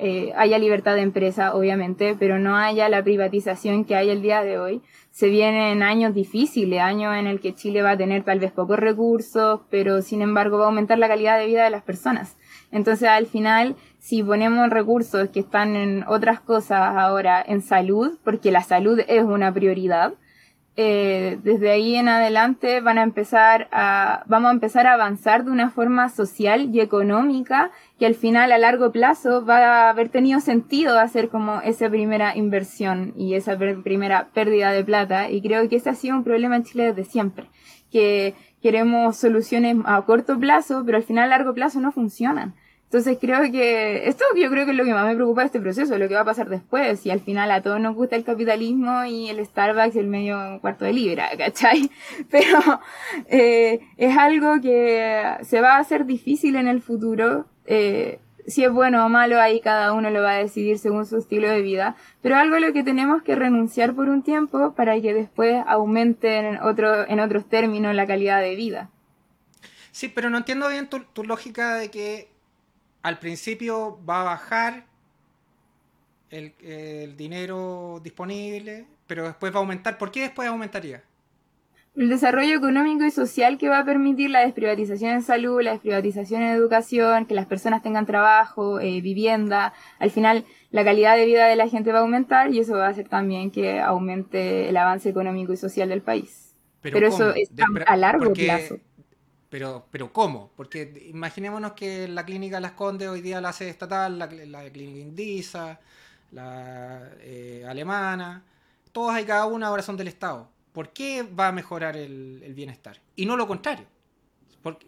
S3: eh, haya libertad de empresa, obviamente, pero no haya la privatización que hay el día de hoy. Se vienen años difíciles, años en el que Chile va a tener tal vez pocos recursos, pero sin embargo va a aumentar la calidad de vida de las personas. Entonces, al final, si ponemos recursos que están en otras cosas ahora en salud, porque la salud es una prioridad, eh, desde ahí en adelante van a empezar a, vamos a empezar a avanzar de una forma social y económica que al final a largo plazo va a haber tenido sentido hacer como esa primera inversión y esa primera pérdida de plata. Y creo que ese ha sido un problema en Chile desde siempre, que queremos soluciones a corto plazo pero al final a largo plazo no funcionan. Entonces creo que esto yo creo que es lo que más me preocupa de este proceso, lo que va a pasar después, si al final a todos nos gusta el capitalismo y el Starbucks el medio cuarto de libra, [LAUGHS] ¿cachai? Pero eh, es algo que se va a hacer difícil en el futuro. Eh, si es bueno o malo, ahí cada uno lo va a decidir según su estilo de vida, pero algo a lo que tenemos que renunciar por un tiempo para que después aumente en, otro, en otros términos la calidad de vida.
S2: Sí, pero no entiendo bien tu, tu lógica de que al principio va a bajar el, dinero disponible, pero después va a aumentar. ¿Por qué después aumentaría?
S3: El desarrollo económico y social que va a permitir la desprivatización en salud, la desprivatización en educación, que las personas tengan trabajo, eh, vivienda. Al final, la calidad de vida de la gente va a aumentar y eso va a hacer también que aumente el avance económico y social del país. Pero, eso es a largo plazo.
S2: Pero, pero ¿cómo? Porque imaginémonos que la clínica Las Condes hoy día la hace estatal, la, la clínica Indisa, la eh, alemana, todas y cada una ahora son del Estado. ¿Por qué va a mejorar el, bienestar? Y no lo contrario. Porque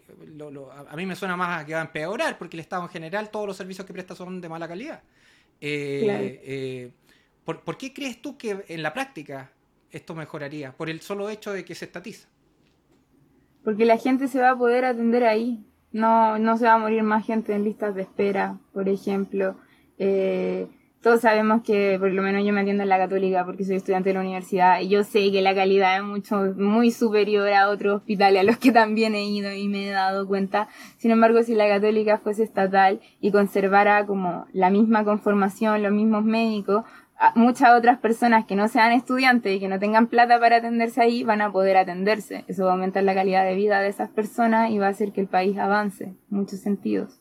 S2: a mí me suena más a que va a empeorar, porque el Estado en general, todos los servicios que presta son de mala calidad. Eh, eh, ¿por, ¿Por qué crees tú que en la práctica esto mejoraría? Por el solo hecho de que se estatiza
S3: porque la gente se va a poder atender ahí. No, no se va a morir más gente en listas de espera, por ejemplo. Eh, todos sabemos que, por lo menos yo me atiendo en la católica porque soy estudiante de la universidad y yo sé que la calidad es mucho, muy superior a otros hospitales a los que también he ido y me he dado cuenta. Sin embargo, si la católica fuese estatal y conservara como la misma conformación, los mismos médicos, muchas otras personas que no sean estudiantes y que no tengan plata para atenderse ahí van a poder atenderse. Eso va a aumentar la calidad de vida de esas personas y va a hacer que el país avance en muchos sentidos.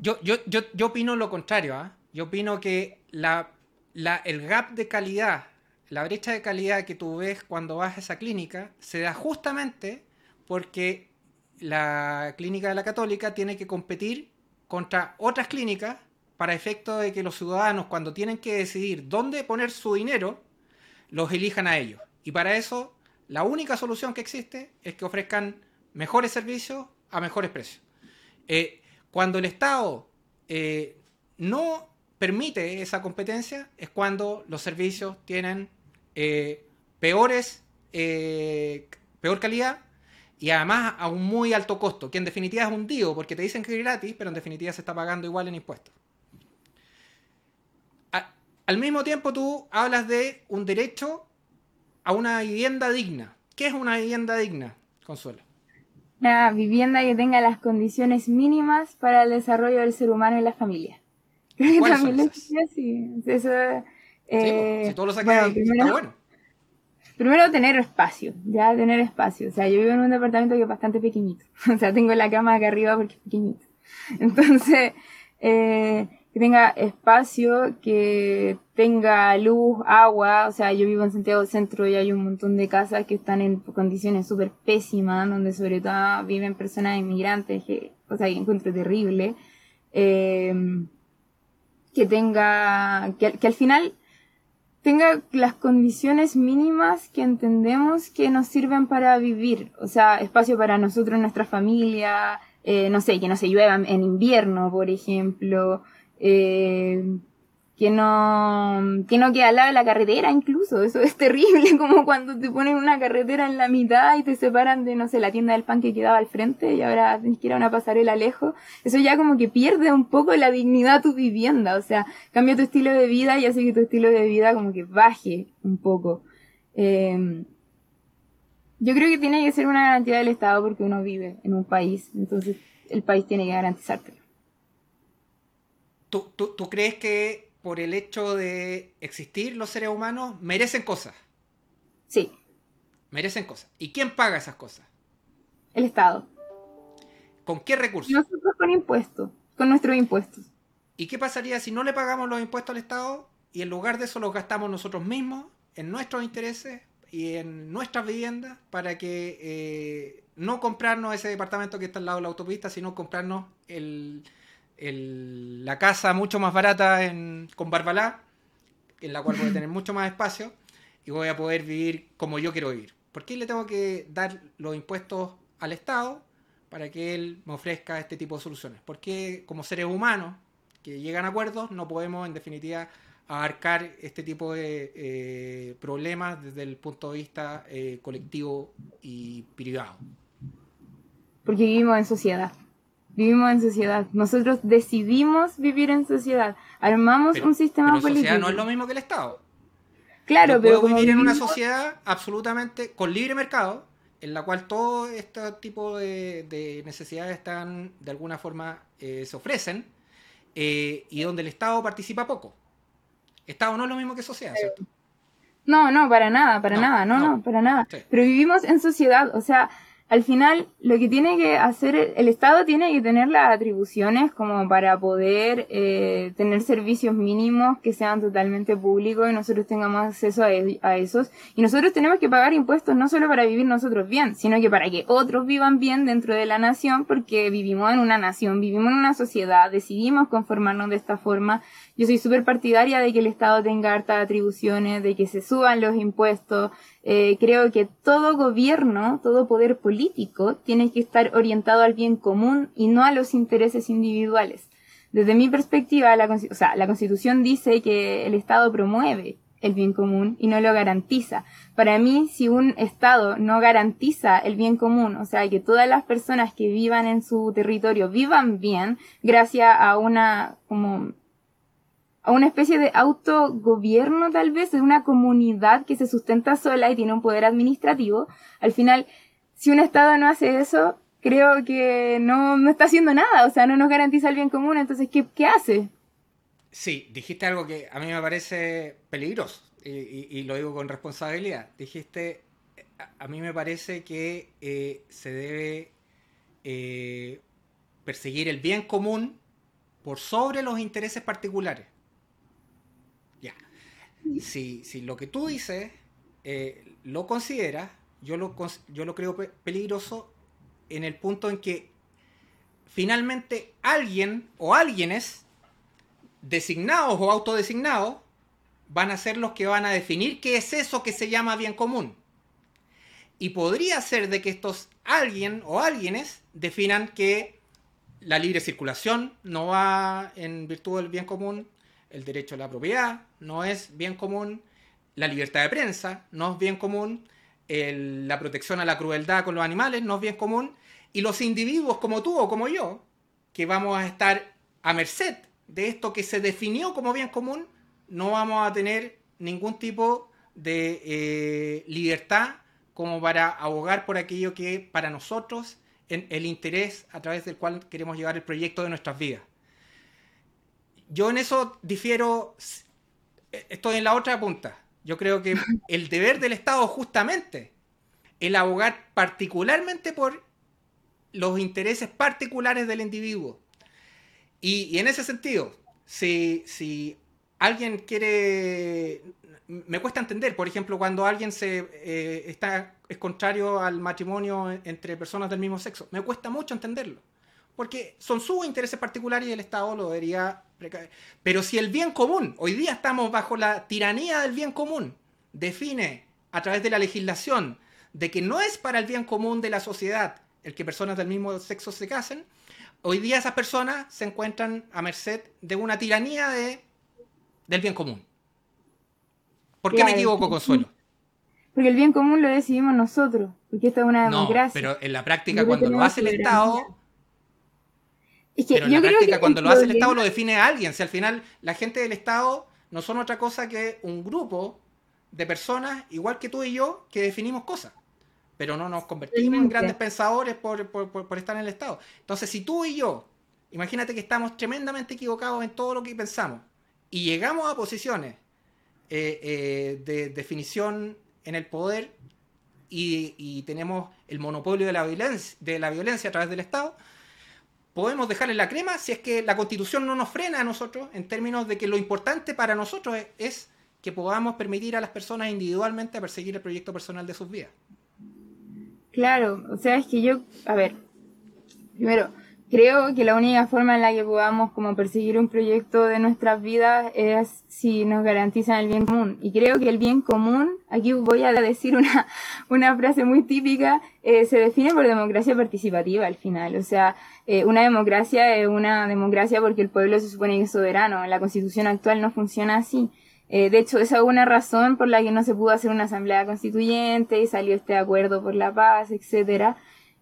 S2: Yo, yo, yo, yo opino lo contrario. ¿ah? Yo opino que la, la, el gap de calidad, la brecha de calidad que tú ves cuando vas a esa clínica, se da justamente porque la clínica de la católica tiene que competir contra otras clínicas para efecto de que los ciudadanos cuando tienen que decidir dónde poner su dinero, los elijan a ellos. Y para eso, la única solución que existe es que ofrezcan mejores servicios a mejores precios. Eh, cuando el Estado eh, no permite esa competencia, es cuando los servicios tienen eh, peores, peor calidad y además a un muy alto costo, que en definitiva es un tío, porque te dicen que es gratis, pero en definitiva se está pagando igual en impuestos. Al mismo tiempo tú hablas de un derecho a una vivienda digna. ¿Qué es una vivienda digna, Consuelo?
S3: Una vivienda que tenga las condiciones mínimas para el desarrollo del ser humano y la familia. [LAUGHS]
S2: Creo que también sí. Eso,
S3: eh,
S2: si todo lo saqué primero, está bueno.
S3: Primero tener espacio, ya tener espacio. O sea, yo vivo en un departamento que es bastante pequeñito. [LAUGHS] O sea, tengo la cama acá arriba porque es pequeñito. Entonces, eh, que tenga espacio, que tenga luz, agua, o sea, yo vivo en Santiago Centro y hay un montón de casas que están en condiciones súper pésimas, donde sobre todo viven personas inmigrantes, que, o sea, que encuentro terrible, eh, que tenga, que, que al final tenga las condiciones mínimas que entendemos que nos sirven para vivir, o sea, espacio para nosotros, nuestra familia, eh, no sé, que no se llueva en invierno, por ejemplo, eh, que no, que no queda al lado de la carretera incluso, eso es terrible, [LAUGHS] como cuando te ponen una carretera en la mitad y te separan de, no sé, la tienda del pan que quedaba al frente y ahora tienes que ir a una pasarela lejos, eso ya como que pierde un poco la dignidad de tu vivienda, o sea, cambia tu estilo de vida y hace que tu estilo de vida como que baje un poco. Eh, yo creo que tiene que ser una garantía del Estado porque uno vive en un país, entonces el país tiene que garantizártelo.
S2: ¿Tú, tú, tú crees que por el hecho de existir los seres humanos merecen cosas?
S3: Sí,
S2: Merecen cosas. ¿Y quién paga esas cosas?
S3: el Estado.
S2: ¿Con qué recursos?
S3: Nosotros con impuestos, con nuestros impuestos.
S2: ¿Y qué pasaría si no le pagamos los impuestos al Estado y en lugar de eso los gastamos nosotros mismos en nuestros intereses y en nuestras viviendas para que eh, no comprarnos ese departamento que está al lado de la autopista, sino comprarnos el, el- la casa mucho más barata en, con Barbalá, en la cual voy a tener [LAUGHS] mucho más espacio y voy a poder vivir como yo quiero vivir? ¿Por qué le tengo que dar los impuestos al Estado para que él me ofrezca este tipo de soluciones? Porque como seres humanos que llegan a acuerdos no podemos en definitiva abarcar este tipo de eh, problemas desde el punto de vista eh, colectivo y privado.
S3: Porque vivimos en sociedad. Vivimos en sociedad. Nosotros decidimos vivir en sociedad. Armamos
S2: Pero,
S3: un sistema
S2: pero
S3: político.
S2: sociedad no es lo mismo que el Estado.
S3: Claro, pero
S2: puedo
S3: como
S2: vivir en una sociedad absolutamente con libre mercado, en la cual todo este tipo de, de necesidades están de alguna forma eh, se ofrecen eh, y donde el Estado participa poco. Estado no es lo mismo que sociedad, ¿cierto?
S3: No, no, para nada, para
S2: No,
S3: nada, no,
S2: no.
S3: no, para nada.
S2: Sí.
S3: Pero vivimos en sociedad, o sea, al final lo que tiene que hacer el, Estado tiene que tener las atribuciones como para poder eh, tener servicios mínimos que sean totalmente públicos y nosotros tengamos acceso a, e- a esos. Y nosotros tenemos que pagar impuestos no solo para vivir nosotros bien, sino que para que otros vivan bien dentro de la nación, porque vivimos en una nación, vivimos en una sociedad, decidimos conformarnos de esta forma. Yo soy súper partidaria de que el Estado tenga hartas atribuciones, de que se suban los impuestos. Eh, creo que todo gobierno, todo poder político tiene que estar orientado al bien común y no a los intereses individuales. Desde mi perspectiva, la, o sea, la Constitución dice que el Estado promueve el bien común y no lo garantiza. Para mí, si un Estado no garantiza el bien común, o sea, que todas las personas que vivan en su territorio vivan bien, gracias a una, como, a una especie de autogobierno tal vez, de una comunidad que se sustenta sola y tiene un poder administrativo, al final, si un Estado no hace eso, creo que no, no está haciendo nada, o sea, no nos garantiza el bien común, entonces, ¿qué, qué hace?
S2: Sí, dijiste algo que a mí me parece peligroso y, lo digo con responsabilidad. Dijiste, a, a mí me parece que eh, se debe eh, perseguir el bien común por sobre los intereses particulares. Si, lo que tú dices eh, lo consideras, yo lo, yo lo creo pe- peligroso en el punto en que finalmente alguien o alguienes designados o autodesignados van a ser los que van a definir qué es eso que se llama bien común. Y podría ser de que estos alguien o alguienes definan que la libre circulación no va en virtud del bien común, el derecho a la propiedad no es bien común, la libertad de prensa no es bien común, el- la protección a la crueldad con los animales no es bien común, y los individuos como tú o como yo, que vamos a estar a merced de esto que se definió como bien común, no vamos a tener ningún tipo de eh, libertad como para abogar por aquello que para nosotros en el interés a través del cual queremos llevar el proyecto de nuestras vidas. Yo en eso difiero, eh, estoy en la otra punta. Yo creo que [LAUGHS] el deber del Estado justamente el abogar particularmente por los intereses particulares del individuo. Y, y en ese sentido, si, si alguien quiere... Me cuesta entender, por ejemplo, cuando alguien se eh, está es contrario al matrimonio entre personas del mismo sexo. Me cuesta mucho entenderlo. Porque son sus intereses particulares y el Estado lo debería. Pero si el bien común, hoy día estamos bajo la tiranía del bien común, define a través de la legislación de que no es para el bien común de la sociedad el que personas del mismo sexo se casen, hoy día esas personas se encuentran a merced de una tiranía de, del bien común. ¿Por qué me equivoco, Consuelo?
S3: Porque el bien común lo decidimos nosotros, porque esta es una
S2: No,
S3: democracia.
S2: pero en la práctica
S3: Yo
S2: cuando lo
S3: no
S2: hace el. Estado,
S3: Es que
S2: pero en
S3: yo
S2: la
S3: creo
S2: práctica
S3: que
S2: cuando lo hace el Estado lo define a alguien. Si al final la gente del Estado no son otra cosa que un grupo de personas, igual que tú y yo, que definimos cosas. Pero no nos convertimos en grandes pensadores por, por- por- por estar en el Estado. Entonces, si tú y yo imagínate que estamos tremendamente equivocados en todo lo que pensamos y llegamos a posiciones eh, eh, de definición en el poder y, tenemos el monopolio de la, violencia, de la violencia a través del Estado, podemos dejarle la crema si es que la constitución no nos frena a nosotros en términos de que lo importante para nosotros es, que podamos permitir a las personas individualmente perseguir el proyecto personal de sus vidas.
S3: Claro, o sea, es que yo, a ver, primero, creo que la única forma en la que podamos como perseguir un proyecto de nuestras vidas es si nos garantizan el bien común. Y creo que el bien común, aquí voy a decir una, [LAUGHS] una frase muy típica, eh, se define por democracia participativa al final. O sea, eh, una democracia es una democracia porque el pueblo se supone que es soberano. La constitución actual no funciona así. Eh, de hecho, esa es una razón por la que no se pudo hacer una asamblea constituyente y salió este acuerdo por la paz, etcétera.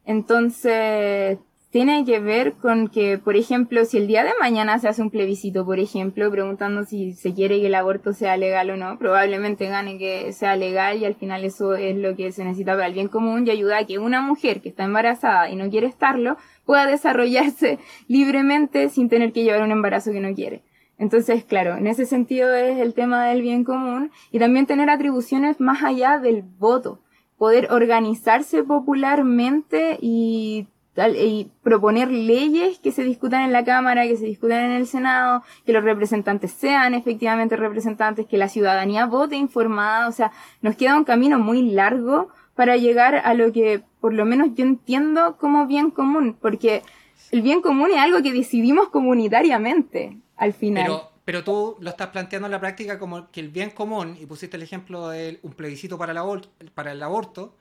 S3: Entonces, tiene que ver con que, por ejemplo, si el día de mañana se hace un plebiscito, por ejemplo, preguntando si se quiere que el aborto sea legal o no, probablemente gane que sea legal y al final eso es lo que se necesita para el bien común y ayuda a que una mujer que está embarazada y no quiere estarlo pueda desarrollarse [LAUGHS] libremente sin tener que llevar un embarazo que no quiere. Entonces, claro, en ese sentido es el tema del bien común y también tener atribuciones más allá del voto, poder organizarse popularmente y y proponer leyes que se discutan en la Cámara, que se discutan en el Senado, que los representantes sean efectivamente representantes, que la ciudadanía vote informada, o sea, nos queda un camino muy largo para llegar a lo que por lo menos yo entiendo como bien común, porque el bien común es algo que decidimos comunitariamente al final.
S2: Pero, pero tú lo estás planteando en la práctica como que el bien común, y pusiste el ejemplo de un plebiscito para el, para el aborto,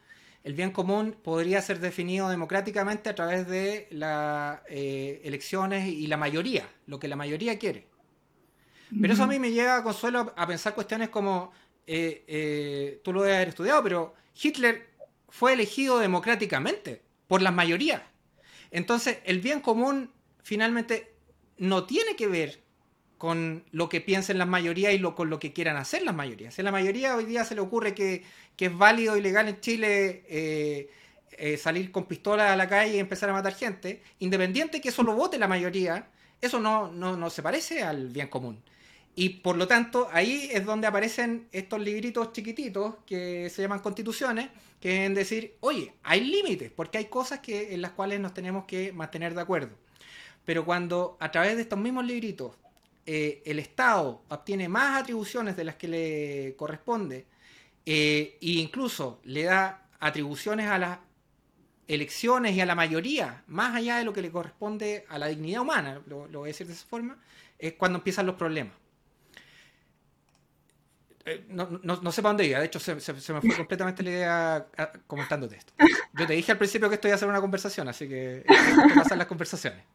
S2: el bien común podría ser definido democráticamente a través de las eh, elecciones y la mayoría, lo que la mayoría quiere. Pero eso a mí me lleva, Consuelo, a pensar cuestiones como, eh, eh, tú lo debes haber estudiado, pero Hitler fue elegido democráticamente por las mayorías. Entonces, el bien común finalmente no tiene que ver con lo que piensen las mayorías y lo, con lo que quieran hacer las mayorías. Si a la mayoría hoy día se le ocurre que, es válido y legal en Chile eh, eh, salir con pistolas a la calle y empezar a matar gente, independiente que eso lo vote la mayoría, eso no, no, se parece al bien común. Y por lo tanto, ahí es donde aparecen estos libritos chiquititos que se llaman constituciones, que es decir, oye, hay límites, porque hay cosas que, en las cuales nos tenemos que mantener de acuerdo. Pero cuando a través de estos mismos libritos eh, el Estado obtiene más atribuciones de las que le corresponde eh, e incluso le da atribuciones a las elecciones y a la mayoría, más allá de lo que le corresponde a la dignidad humana, lo, voy a decir de esa forma, es cuando empiezan los problemas. Eh, no, sé para dónde iba, de hecho se, me fue [LAUGHS] completamente la idea comentándote esto. Yo te dije al principio que esto iba a ser una conversación, así que pasan las conversaciones.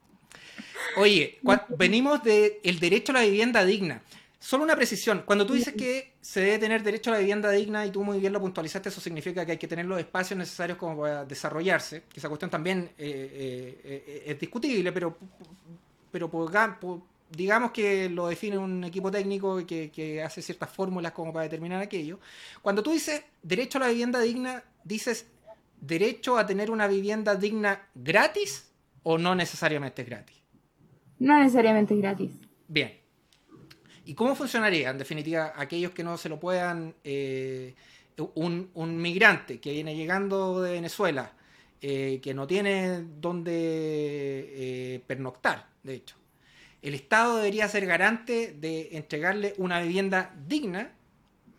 S2: Oye, venimos del derecho a la vivienda digna. Solo una precisión. Cuando tú dices que se debe tener derecho a la vivienda digna y tú muy bien lo puntualizaste, eso significa que hay que tener los espacios necesarios como para desarrollarse. esa cuestión también eh, eh, es discutible, pero, pero digamos que lo define un equipo técnico que, que hace ciertas fórmulas como para determinar aquello. Cuando tú dices derecho a la vivienda digna, dices derecho a tener una vivienda digna gratis o no necesariamente gratis.
S3: No necesariamente gratis.
S2: Bien. ¿Y cómo funcionaría, en definitiva, aquellos que no se lo puedan, eh, un, migrante que viene llegando de Venezuela, eh, que no tiene dónde eh, pernoctar, de hecho? El Estado debería ser garante de entregarle una vivienda digna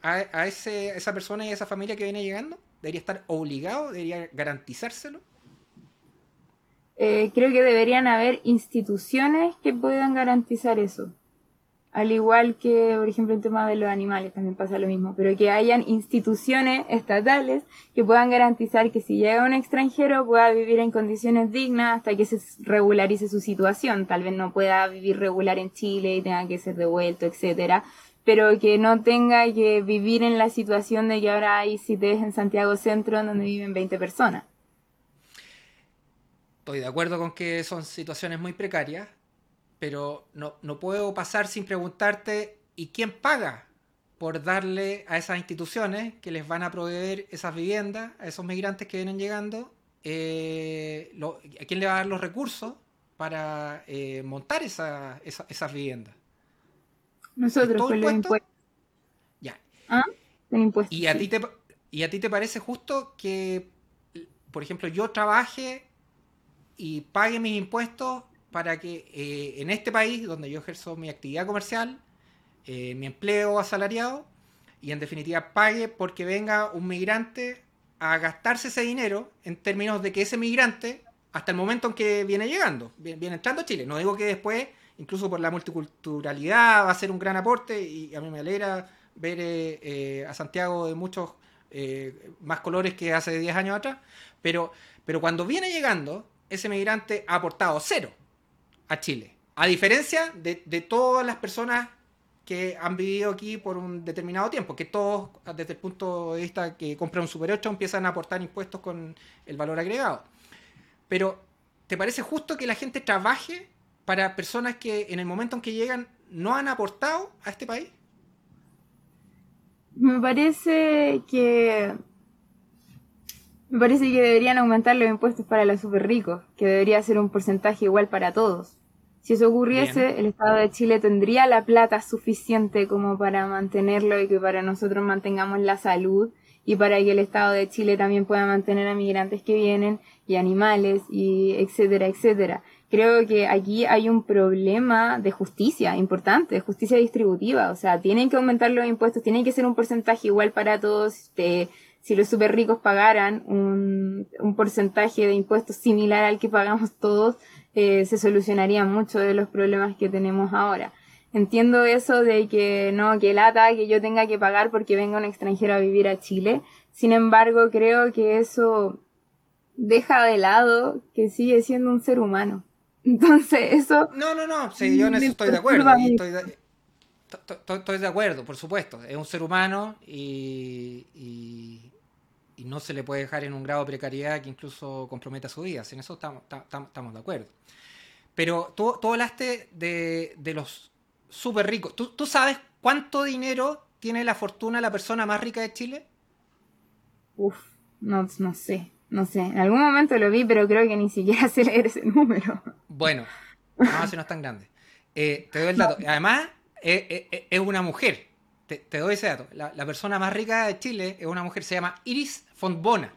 S2: a, esa persona y a esa familia que viene llegando. Debería estar obligado, debería garantizárselo.
S3: Eh, creo que deberían haber instituciones que puedan garantizar eso. Al igual que, por ejemplo, en tema de los animales también pasa lo mismo, pero que hayan instituciones estatales que puedan garantizar que si llega un extranjero pueda vivir en condiciones dignas hasta que se regularice su situación. Tal vez no pueda vivir regular en Chile y tenga que ser devuelto, etcétera, pero que no tenga que vivir en la situación de que ahora hay CITES en Santiago Centro donde viven 20 personas.
S2: Estoy de acuerdo con que son situaciones muy precarias, pero no, puedo pasar sin preguntarte, ¿y quién paga por darle a esas instituciones que les van a proveer esas viviendas, a esos migrantes que vienen llegando? Eh, ¿A quién le va a dar los recursos para eh, montar esa, esa, esas viviendas?
S3: Nosotros con los
S2: impuesto?
S3: impuestos.
S2: Ya.
S3: ¿Ah? Con impuestos.
S2: ¿Y a,
S3: sí.
S2: ti te, ¿Y a ti te parece justo que, por ejemplo, yo trabaje y pague mis impuestos para que eh, en este país, donde yo ejerzo mi actividad comercial, eh, mi empleo asalariado, y en definitiva pague porque venga un migrante a gastarse ese dinero en términos de que ese migrante, hasta el momento en que viene llegando, viene, entrando a Chile, no digo que después, incluso por la multiculturalidad, va a ser un gran aporte, y a mí me alegra ver eh, eh, a Santiago de muchos más colores que hace 10 años atrás, pero, pero cuando viene llegando, ese migrante ha aportado cero a Chile. A diferencia de, todas las personas que han vivido aquí por un determinado tiempo, que todos, desde el punto de vista que compran un Super 8, empiezan a aportar impuestos con el valor agregado. Pero, ¿te parece justo que la gente trabaje para personas que en el momento en que llegan no han aportado a este país?
S3: Me parece que me parece que deberían aumentar los impuestos para los super ricos, que debería ser un porcentaje igual para todos. Si eso ocurriese,
S2: Bien.
S3: el Estado de Chile tendría la plata suficiente como para mantenerlo y que para nosotros mantengamos la salud y para que el Estado de Chile también pueda mantener a migrantes que vienen y animales y etcétera, etcétera. Creo que aquí hay un problema de justicia importante, de justicia distributiva. O sea, tienen que aumentar los impuestos, tienen que ser un porcentaje igual para todos. Este, si los super ricos pagaran un, un porcentaje de impuestos similar al que pagamos todos, eh, se solucionarían muchos de los problemas que tenemos ahora. Entiendo eso de que no, que lata, que yo tenga que pagar porque venga un extranjero a vivir a Chile. Sin embargo, creo que eso deja de lado que sigue siendo un ser humano. [LAUGHS] Entonces, eso...
S2: No, no, no, sí, yo en eso estoy de acuerdo. estoy, de, to- to- estoy de acuerdo, por supuesto. Es un ser humano y, y, y no se le puede dejar en un grado de precariedad que incluso comprometa su vida. En eso estamos, ta- ta- estamos de acuerdo. Pero tú, tú hablaste de, de los súper ricos. ¿Tú, ¿Tú sabes cuánto dinero tiene la fortuna la persona más rica de Chile?
S3: Uf, no, no sé, no sé. En algún momento lo vi, pero creo que ni siquiera [LAUGHS] sé leer ese número.
S2: Bueno, no, si no es tan grande. Eh, te doy el dato. [LAUGHS] Además, eh, eh, es una mujer. Te, te doy ese dato. La, la persona más rica de Chile es una mujer, se llama Iris Fontbona.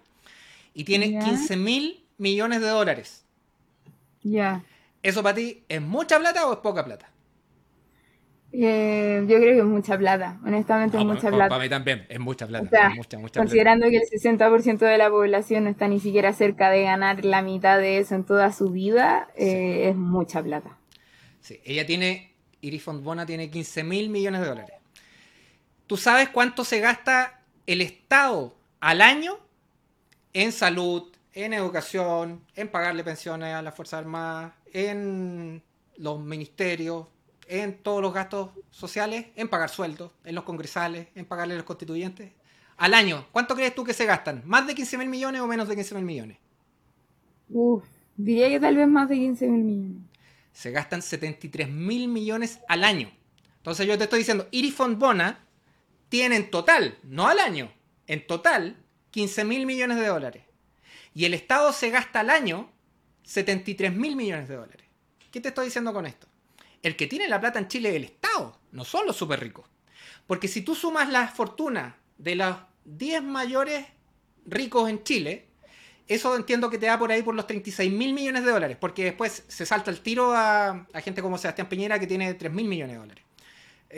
S2: Y tiene
S3: Ya.
S2: 15 mil millones de dólares.
S3: Ya.
S2: ¿Eso para ti es mucha plata o es poca plata?
S3: Eh, yo creo que es mucha plata, honestamente es
S2: No,
S3: mucha plata.
S2: Para mí también, es mucha plata.
S3: O sea,
S2: es mucha, mucha plata.
S3: Considerando que el 60% de la población no está ni siquiera cerca de ganar la mitad de eso en toda su vida, eh, es mucha plata.
S2: Sí, ella tiene, Iris Fontbona tiene 15 mil millones de dólares. ¿Tú sabes cuánto se gasta el Estado al año en salud, en educación, en pagarle pensiones a las Fuerzas Armadas, en los ministerios, en todos los gastos sociales, en pagar sueldos, en los congresales, en pagarle a los constituyentes? Al año, ¿cuánto crees tú que se gastan? ¿Más de 15 mil millones o menos de 15 mil millones?
S3: Uf, diría que tal vez más de 15 mil millones.
S2: se gastan 73 mil millones al año. Entonces yo te estoy diciendo, Iris Fontbona tiene en total, no al año, en total 15 mil millones de dólares. Y el Estado se gasta al año 73 mil millones de dólares. ¿Qué te estoy diciendo con esto? El que tiene la plata en Chile es el Estado, no son los súper ricos. Porque si tú sumas las fortunas de los 10 mayores ricos en Chile, eso entiendo que te da por ahí por los 36 mil millones de dólares, porque después se salta el tiro a, a gente como Sebastián Piñera que tiene 3 mil millones de dólares.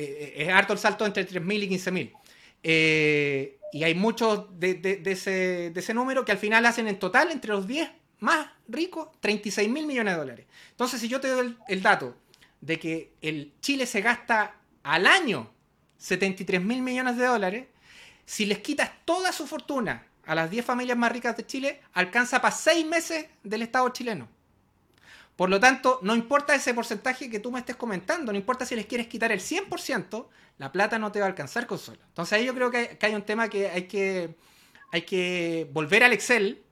S2: Eh, es harto el salto entre 3 mil y 15 mil. Eh, y hay muchos de, de- de ese, de ese número que al final hacen en total entre los 10 más ricos 36 mil millones de dólares. Entonces, si yo te doy el, el dato de que el Chile se gasta al año 73 mil millones de dólares, si les quitas toda su fortuna a las 10 familias más ricas de Chile, alcanza para 6 meses del Estado chileno. Por lo tanto, no importa ese porcentaje que tú me estés comentando, no importa si les quieres quitar el 100%, la plata no te va a alcanzar con solo. Entonces ahí yo creo que hay, un tema que hay, que hay que volver al Excel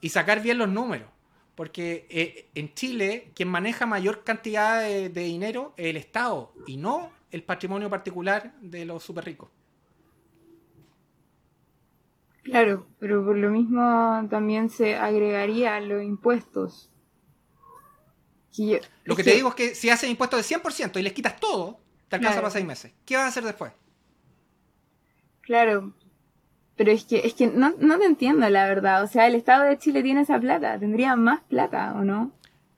S2: y sacar bien los números. Porque eh, en Chile, quien maneja mayor cantidad de, de dinero es el Estado y no el patrimonio particular de los super ricos.
S3: Claro, pero por lo mismo también se agregarían los impuestos.
S2: Lo que, te digo es que si haces impuestos de 100% y les quitas todo, te alcanza para seis meses. ¿Qué vas a hacer después?
S3: Claro, pero es que, es que no, no te entiendo la verdad. O sea, el Estado de Chile tiene esa plata. ¿Tendría más plata o no?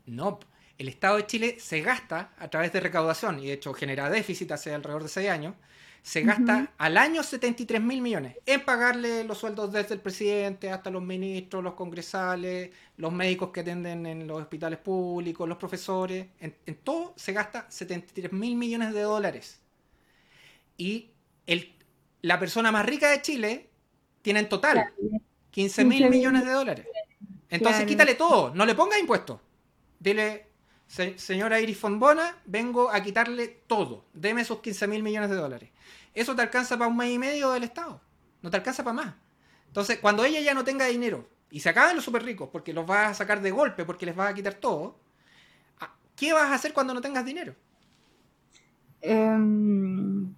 S2: No, el Estado de Chile se gasta a través de recaudación y de hecho genera déficit hace alrededor de seis años. Se gasta al año 73 mil millones en pagarle los sueldos desde el presidente hasta los ministros, los congresales, los médicos que atienden en los hospitales públicos, los profesores. En, todo se gasta 73 mil millones de dólares. Y el, la persona más rica de Chile tiene en total 15 mil millones de dólares. Entonces quítale todo, no le ponga impuestos. Dile, señora Iris Fonbona, vengo a quitarle todo. Deme esos 15 mil millones de dólares. Eso te alcanza para un mes y medio del Estado. No te alcanza para más. Entonces, cuando ella ya no tenga dinero y se acaben los súper ricos porque los vas a sacar de golpe, porque les vas a quitar todo, ¿qué vas a hacer cuando no tengas dinero?
S3: Em,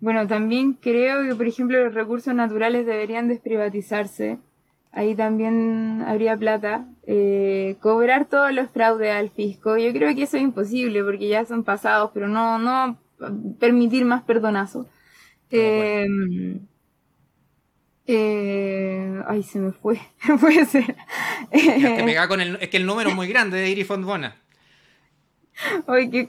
S3: bueno, también creo que, por ejemplo, los recursos naturales deberían desprivatizarse ahí también habría plata. Eh, cobrar todos los fraudes al fisco, yo creo que eso es imposible porque ya son pasados, pero no, no permitir más perdonazos. Eh, eh, ay, se me fue. [LAUGHS] Puede ser. [LAUGHS]
S2: con el, es que el número es muy grande de Iris Fondbona.
S3: Oye,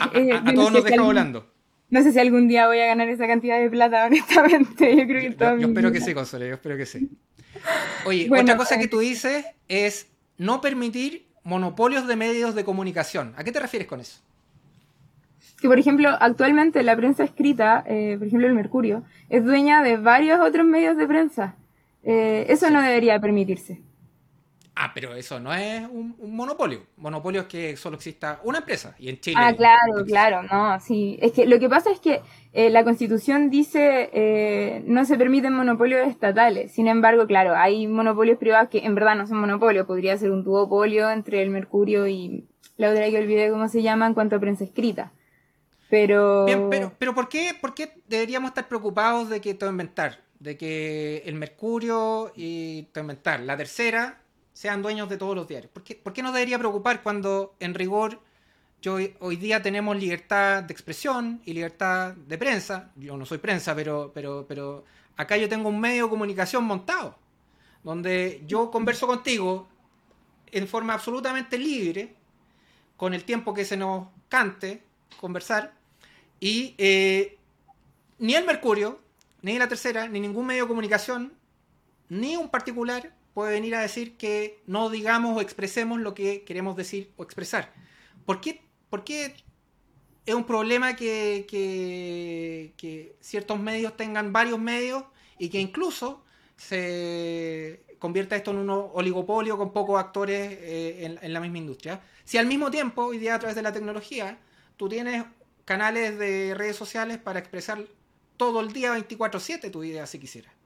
S2: a, todos nos deja volando.
S3: No sé si algún día voy a ganar esa cantidad de plata, [LAUGHS] honestamente. Yo creo que
S2: yo, espero que sí, Consuelo, yo espero que sí. Oye, otra cosa que tú dices es no permitir monopolios de medios de comunicación. ¿A qué te refieres con eso?
S3: Que, por ejemplo, actualmente la prensa escrita, eh, por ejemplo el Mercurio, es dueña de varios otros medios de prensa. Eh, eso no debería permitirse.
S2: Ah, pero eso no es un, monopolio. Monopolio es que solo exista una empresa y en Chile.
S3: Ah, claro, claro, no, sí. Es que lo que pasa es que eh, la Constitución dice eh, no se permiten monopolios estatales. Sin embargo, claro, hay monopolios privados que en verdad no son monopolios. Podría ser un duopolio entre el Mercurio y la otra que olvidé cómo se llama en cuanto a prensa escrita. Pero.
S2: Bien, pero, pero ¿por qué, por qué deberíamos estar preocupados de que todo inventar? De que el Mercurio y todo inventar. La tercera sean dueños de todos los diarios. ¿Por qué, ¿Por qué, nos debería preocupar cuando en rigor yo, hoy día tenemos libertad de expresión y libertad de prensa? Yo no soy prensa, pero, pero, pero acá yo tengo un medio de comunicación montado, donde yo converso contigo en forma absolutamente libre, con el tiempo que se nos cante conversar, y eh, ni el Mercurio, ni la tercera, ni ningún medio de comunicación, ni un particular puede venir a decir que no digamos o expresemos lo que queremos decir o expresar. ¿Por qué, es un problema que, que, ciertos medios tengan varios medios y que incluso se convierta esto en un oligopolio con pocos actores eh, en, en, la misma industria? Si al mismo tiempo, hoy día a través de la tecnología, tú tienes canales de redes sociales para expresar todo el día 24/7 tu idea si quisieras.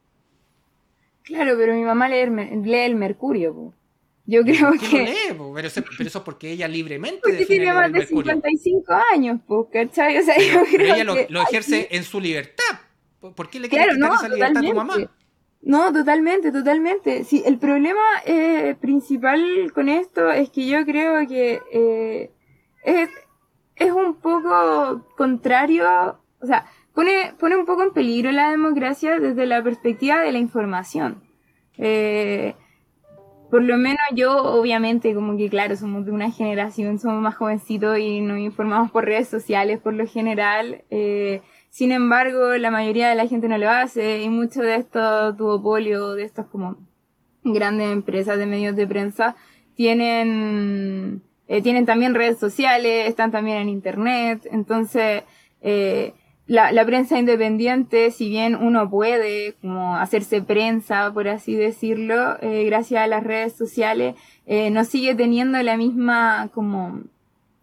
S3: Claro, pero mi mamá lee, el Mercurio. Yo creo que.
S2: Lo lee, pero, eso, pero, eso, porque ella libremente.
S3: Porque tiene más de 55 años, ¿cachai? O sea,
S2: yo creo ella lo, ejerce en su libertad. ¿Por qué le quieres quitar esa libertad a tu mamá?
S3: No, totalmente, totalmente. Sí, el problema eh, principal con esto es que yo creo que eh, es, es un poco contrario, o sea, pone, pone un poco en peligro la democracia desde la perspectiva de la información. Eh, por lo menos yo, obviamente, como que claro, somos de una generación, somos más jovencitos y nos informamos por redes sociales por lo general. Eh, sin embargo, la mayoría de la gente no lo hace y mucho de estos duopolios, de estas como grandes empresas de medios de prensa, tienen, eh, tienen también redes sociales, están también en internet, entonces, eh, la, la, prensa independiente, si bien uno puede como hacerse prensa, por así decirlo, eh, gracias a las redes sociales, eh, no sigue teniendo la misma, como,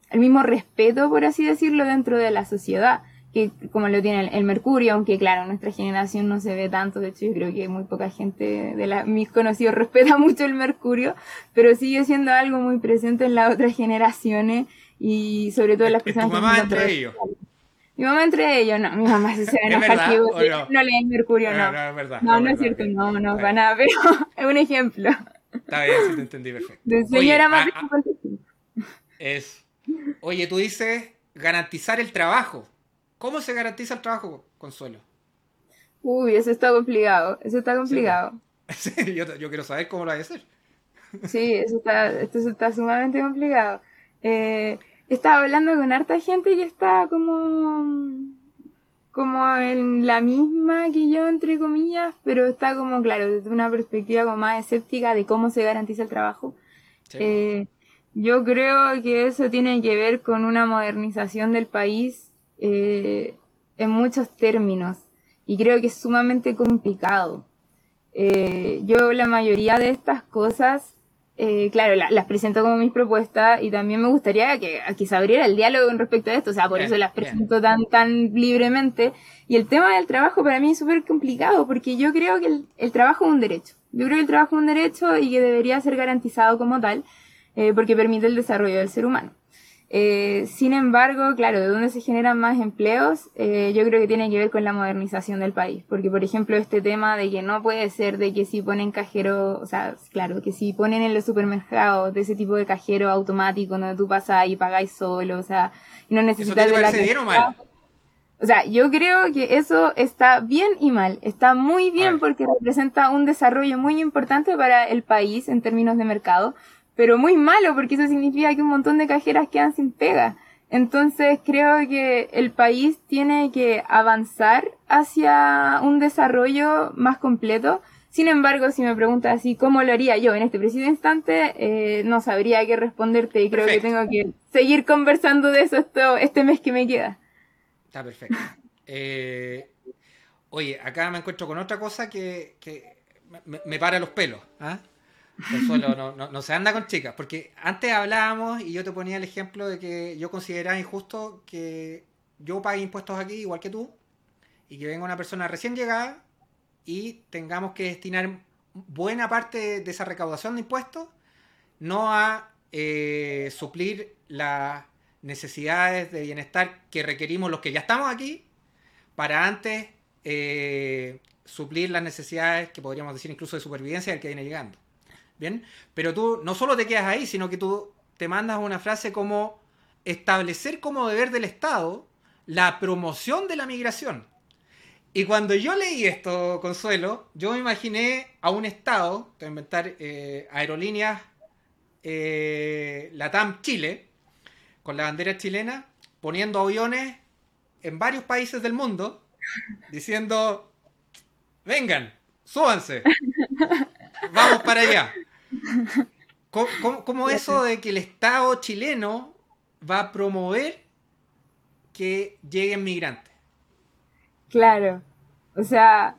S3: el mismo respeto, por así decirlo, dentro de la sociedad, que como lo tiene el, Mercurio, aunque claro, nuestra generación no se ve tanto, de hecho yo creo que muy poca gente de la, mis conocidos [LAUGHS] respeta mucho el Mercurio, pero sigue siendo algo muy presente en las otras generaciones y sobre todo en las personas
S2: que entre ellos.
S3: Mi mamá entre ellos, no, mi mamá se va a enojar que no? no leen Mercurio, no.
S2: No, no, es verdad.
S3: No, no, es cierto, no, no, para nada, pero [LAUGHS] es un ejemplo.
S2: Está bien, sí te entendí perfecto.
S3: De señora más de 55.
S2: Es. Oye, tú dices garantizar el trabajo. ¿Cómo se garantiza el trabajo, Consuelo?
S3: Uy, eso está complicado. Eso está complicado. [LAUGHS]
S2: Sí, yo, yo, quiero saber cómo lo hay a hacer.
S3: Sí, eso está, esto está sumamente complicado. Eh, estaba hablando con harta gente que está como como en la misma que yo, entre comillas, pero está como, claro, desde una perspectiva como más escéptica de cómo se garantiza el trabajo. Eh, yo creo que eso tiene que ver con una modernización del país eh, en muchos términos y creo que es sumamente complicado. Eh, yo la mayoría de estas cosas eh, claro, las presento como mis propuestas y también me gustaría que, que se abriera el diálogo con respecto a esto, o sea, por eso las presento tan, tan libremente. Y el tema del trabajo para mí es súper complicado porque yo creo que el, trabajo es un derecho. Yo creo que el trabajo es un derecho y que debería ser garantizado como tal eh, porque permite el desarrollo del ser humano. Eh, sin embargo, claro, de dónde se generan más empleos, eh, yo creo que tiene que ver con la modernización del país. Porque, por ejemplo, este tema de que no puede ser de que si ponen cajero, o sea, claro, que si ponen en los supermercados de ese tipo de cajero automático donde tú pasas y pagáis solo, o sea, y no necesitas
S2: ¿Eso
S3: de la
S2: o mal?
S3: O sea, yo creo que eso está bien y mal. Está muy bien porque representa un desarrollo muy importante para el país en términos de mercado, pero muy malo porque eso significa que un montón de cajeras quedan sin pega. Entonces creo que el país tiene que avanzar hacia un desarrollo más completo. Sin embargo, si me preguntas así, ¿cómo lo haría yo en este preciso instante? Eh, no sabría qué responderte y creo que tengo que seguir conversando de eso esto, este mes que me queda.
S2: Está perfecto. Eh, oye, acá me encuentro con otra cosa que, me, me, para los pelos. ¿ah? No, se anda con chicas, porque antes hablábamos y yo te ponía el ejemplo de que yo consideraba injusto que yo pague impuestos aquí igual que tú y que venga una persona recién llegada y tengamos que destinar buena parte de esa recaudación de impuestos no a eh, suplir las necesidades de bienestar que requerimos los que ya estamos aquí para antes eh, suplir las necesidades que podríamos decir incluso de supervivencia del que viene llegando. ¿Bien? Pero tú no solo te quedas ahí, sino que tú te mandas una frase como establecer como deber del Estado la promoción de la migración. Y cuando yo leí esto, Consuelo, yo me imaginé a un Estado, te voy a inventar eh, aerolíneas eh, Latam Chile, con la bandera chilena, poniendo aviones en varios países del mundo, diciendo, vengan, súbanse, vamos para allá. ¿Cómo, eso de que el Estado chileno va a promover que lleguen migrantes?
S3: Claro, o sea,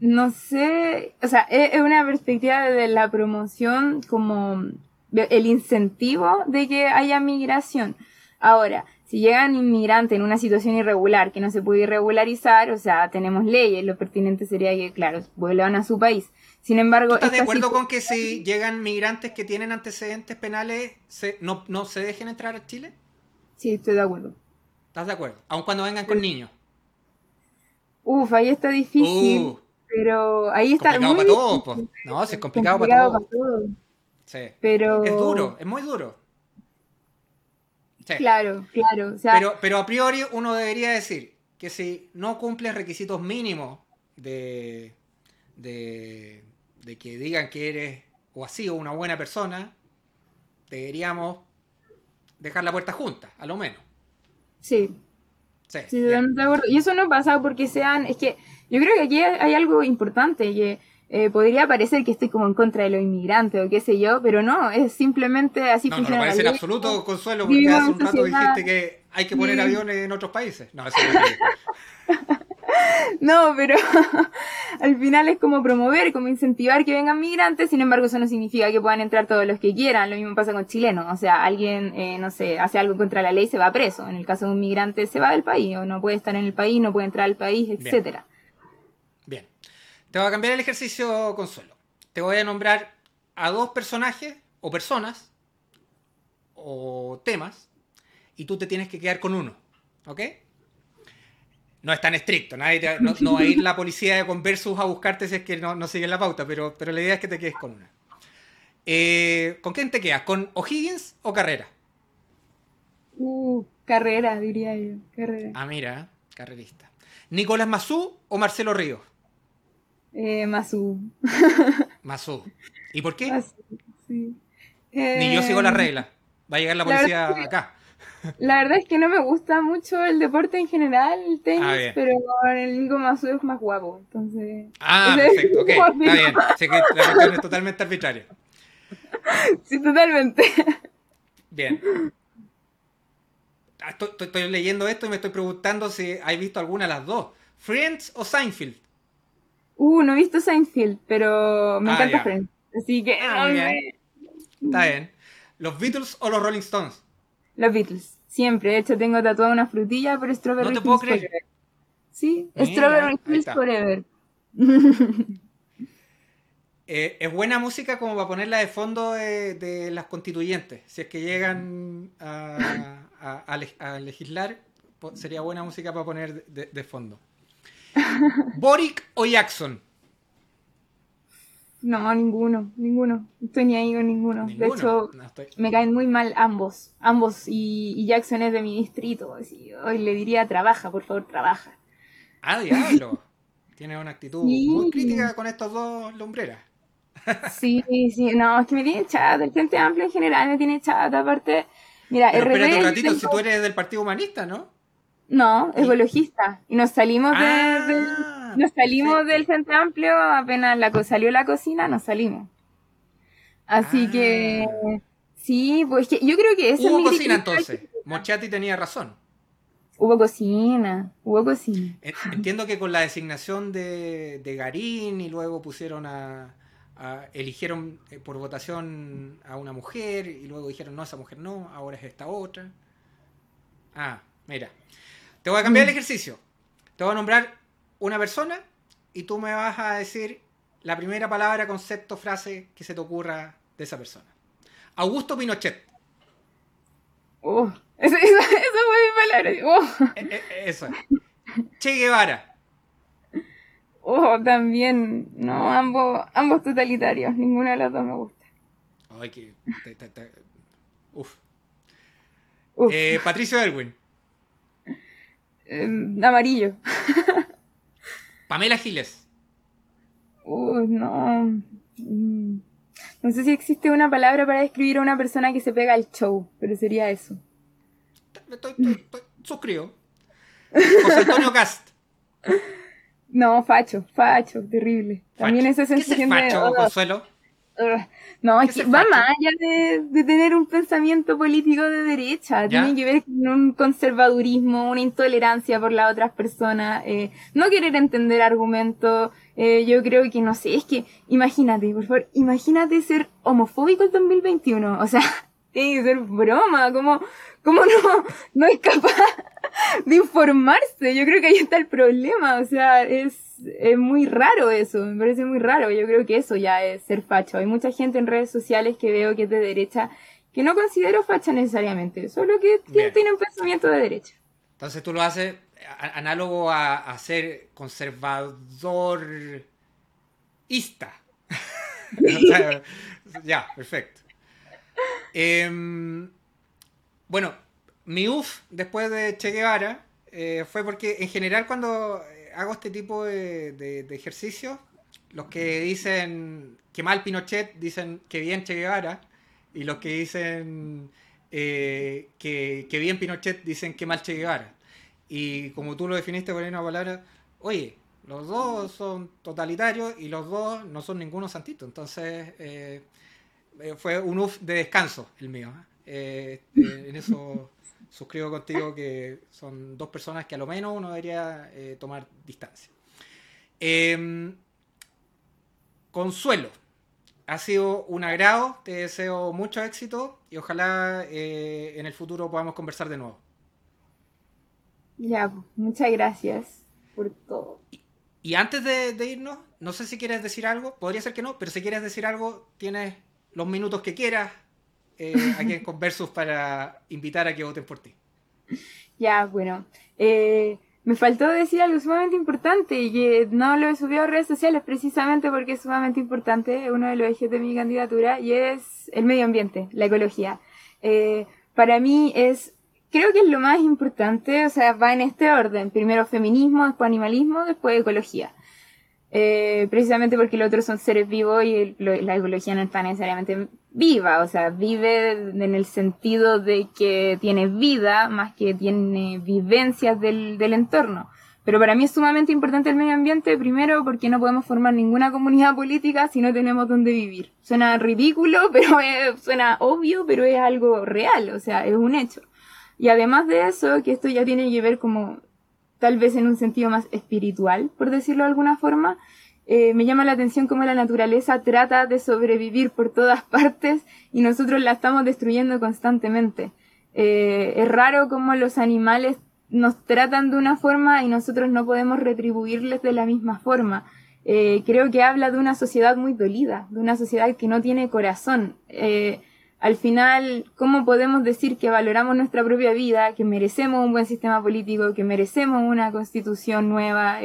S3: no sé, o sea, es una perspectiva de la promoción como el incentivo de que haya migración. Ahora, si llegan inmigrantes en una situación irregular que no se puede irregularizar, o sea, tenemos leyes, lo pertinente sería que, claro, vuelvan a su país. Sin embargo...
S2: ¿Estás de acuerdo con que si llegan migrantes que tienen antecedentes penales, no, se dejen entrar a Chile?
S3: Sí, estoy de acuerdo.
S2: ¿Estás de acuerdo? Aun cuando vengan con niños.
S3: Uf, ahí está difícil. Uh. pero ahí está
S2: complicado para todos. No, es complicado, para todos. Sí. Pero... Es duro, es muy duro.
S3: Claro, claro.
S2: pero, pero a priori uno debería decir que si no cumples requisitos mínimos de, de, de que digan que eres o así o una buena persona, deberíamos dejar la puerta junta, a lo menos.
S3: Sí. Sí, sí de acuerdo. Y eso no pasa porque sean, es que yo creo que aquí hay algo importante, que eh, podría parecer que estoy como en contra de los inmigrantes o qué sé yo, pero no, es simplemente así
S2: no, funciona. No, parece en absoluto, Consuelo, porque hace un rato dijiste que hay que poner aviones en otros países. No, eso no [LAUGHS]
S3: No, pero [LAUGHS] al final es como promover, como incentivar que vengan migrantes, sin embargo eso no significa que puedan entrar todos los que quieran, lo mismo pasa con chilenos, o sea, alguien, eh, no sé, hace algo contra la ley, se va preso, en el caso de un migrante se va del país, o no puede estar en el país, no puede entrar al país, etcétera.
S2: Bien. Te voy a cambiar el ejercicio, Consuelo. Te voy a nombrar a dos personajes, o personas, o temas, y tú te tienes que quedar con uno, ¿ok? no es tan estricto, nadie no, va a ir la policía de Conversus a buscarte si es que no, no siguen la pauta, pero, pero la idea es que te quedes con una. Eh, ¿Con quién te quedas? ¿Con O'Higgins o Carrera?
S3: Uh, carrera, diría yo. Carrera.
S2: Ah, mira, carrerista. ¿Nicolás Mazú o Marcelo Ríos?
S3: Eh, Masu. [LAUGHS]
S2: Mazú. ¿Y por qué?
S3: Masu, sí.
S2: Ni yo sigo la
S3: Eh,
S2: regla. Va a llegar la policía acá.
S3: La verdad es que no me gusta mucho el deporte en general, el tenis,
S2: Ah,
S3: pero el Nico Masu es más guapo, entonces...
S2: Ah, perfecto, ok. Está bien. Sé que la cuestión es totalmente arbitraria. [LAUGHS]
S3: Sí, totalmente.
S2: Bien. Ah, Estoy, estoy- estoy leyendo esto y me estoy preguntando si hay visto alguna de las dos. ¿Friends o Seinfeld?
S3: Uh, no he visto Seinfeld, pero me
S2: Ah,
S3: encanta. Friends. Así que...
S2: Ah, Está bien. ¿Los Beatles o los Rolling Stones?
S3: Los Beatles, siempre. De hecho, tengo tatuada una frutilla por Strawberry
S2: No te puedo creer.
S3: Forever. Sí,
S2: Mira,
S3: Strawberry
S2: está.
S3: Forever. [LAUGHS]
S2: Eh, es buena música como para ponerla de fondo de, de las constituyentes. Si es que llegan a, a- a le- a legislar, sería buena música para poner de, de fondo. [LAUGHS] ¿Boric o Jackson?
S3: No, ninguno, ninguno. No estoy ni ahí con ninguno. De hecho,
S2: No estoy-
S3: me caen muy mal ambos. Ambos. Y, y Jackson es de mi distrito. Así, hoy le diría, trabaja, por favor, trabaja.
S2: ¡Ah, diablo! [LAUGHS] Tiene una actitud
S3: Sí.
S2: muy crítica con estos dos lumbreras. [LAUGHS]
S3: Sí, sí. No, es que me tiene chata. El Frente Amplio en general me tiene chata. Aparte, mira,
S2: Pero
S3: RB
S2: espérate un ratito, si
S3: tengo-
S2: tú eres del Partido Humanista, ¿no?
S3: No, ecologista. Y nos salimos de-
S2: Ah,
S3: del- nos salimos
S2: perfecto.
S3: del Frente Amplio apenas la salió la cocina, nos salimos. Así
S2: Ah.
S3: que sí, pues que yo creo que eso es
S2: Hubo cocina entonces. Mochati tenía razón.
S3: Hubo cocina, hubo cocina.
S2: En- Entiendo que con la designación de, de Garín y luego pusieron a, a- eligieron eh, por votación a una mujer y luego dijeron no, esa mujer no, ahora es esta otra. Ah, mira. Te voy a cambiar el ejercicio. Te voy a nombrar una persona y tú me vas a decir la primera palabra, concepto, frase que se te ocurra de esa persona. Augusto Pinochet.
S3: Oh, eso, eso, eso fue mi palabra. Oh,
S2: eso. es. Che Guevara.
S3: oh, también. No, ambos, ambos totalitarios. Ninguno de los dos me gusta.
S2: Ay, que. te- te- te- Uf.
S3: Uf,
S2: Eh, Patricio Erwin.
S3: Eh, amarillo.
S2: Pamela Giles.
S3: Uh, no. Mm. No sé si existe una palabra para describir a una persona que se pega al show, pero sería eso.
S2: Estoy, estoy- estoy- suscribo. José Antonio [LAUGHS] Cast.
S3: No, facho, facho, terrible. También
S2: Facho.
S3: esa
S2: ¿Qué es el
S3: sensación de...
S2: facho,
S3: Ugh,
S2: Consuelo? [LAUGHS]
S3: No, es
S2: ¿Qué es
S3: que va
S2: facho?
S3: más allá de, de tener un pensamiento político de derecha.
S2: ¿Ya?
S3: Tiene que ver con un conservadurismo, una intolerancia por las otras personas, eh, no querer entender argumentos. eh, yo creo que, no sé, es que imagínate, por favor, imagínate ser homofóbico el 2021. O sea, [LAUGHS] tiene que ser broma, como... ¿Cómo no, no es capaz [LAUGHS] de informarse? Yo creo que ahí está el problema. O sea, es, es muy raro eso. Me parece muy raro. Yo creo que eso ya es ser facho. Hay mucha gente en redes sociales que veo que es de derecha que no considero facha necesariamente. Solo que
S2: Bien.
S3: tiene, un pensamiento de derecha.
S2: Entonces tú lo haces análogo a, a ser conservadorista. [LAUGHS] Ya, perfecto. Em, bueno, mi UF después de Che Guevara eh, fue porque en general cuando eh, hago este tipo de, de- ejercicios, los que dicen que mal Pinochet dicen que bien Che Guevara y los que dicen eh, que, que bien Pinochet dicen que mal Che Guevara. Y como tú lo definiste con una palabra, oye, los dos son totalitarios y los dos no son ninguno santito. Entonces fue un UF de descanso el mío. en eso suscribo contigo que son dos personas que a lo menos uno debería eh, tomar distancia. Em, Consuelo, ha sido un agrado, te deseo mucho éxito y ojalá eh, en el futuro podamos conversar de nuevo.
S3: Ya, pues, muchas gracias por todo.
S2: Y antes de, de irnos, no sé si quieres decir algo, podría ser que no, pero si quieres decir algo, tienes los minutos que quieras eh, aquí en [LAUGHS] Conversus para invitar a que voten por ti.
S3: Ya, bueno. eh, me faltó decir algo sumamente importante y que no lo he subido a redes sociales precisamente porque es sumamente importante, uno de los ejes de mi candidatura, y es el medio ambiente, la ecología. Eh, para mí es, creo que es lo más importante, o sea, va en este orden. Primero feminismo, después animalismo, después ecología. Eh, precisamente porque los otros son seres vivos y la ecología no está necesariamente viva, o sea, vive en el sentido de que tiene vida más que tiene vivencias del, del entorno. Pero para mí es sumamente importante el medio ambiente, primero porque no podemos formar ninguna comunidad política si no tenemos donde vivir. Suena ridículo, [LAUGHS] pero suena obvio, pero es algo real, o sea, es un hecho. Y además de eso, que esto ya tiene que ver como tal vez en un sentido más espiritual, por decirlo de alguna forma, eh, me llama la atención cómo la naturaleza trata de sobrevivir por todas [LAUGHS] partes y nosotros la estamos destruyendo constantemente. Eh, es raro cómo los animales nos tratan de una forma y nosotros no podemos retribuirles de la misma forma. Eh, creo que habla de una sociedad muy dolida, de una sociedad que no tiene corazón al final, ¿cómo podemos decir que valoramos nuestra propia vida, que merecemos un buen sistema político, que merecemos una constitución nueva,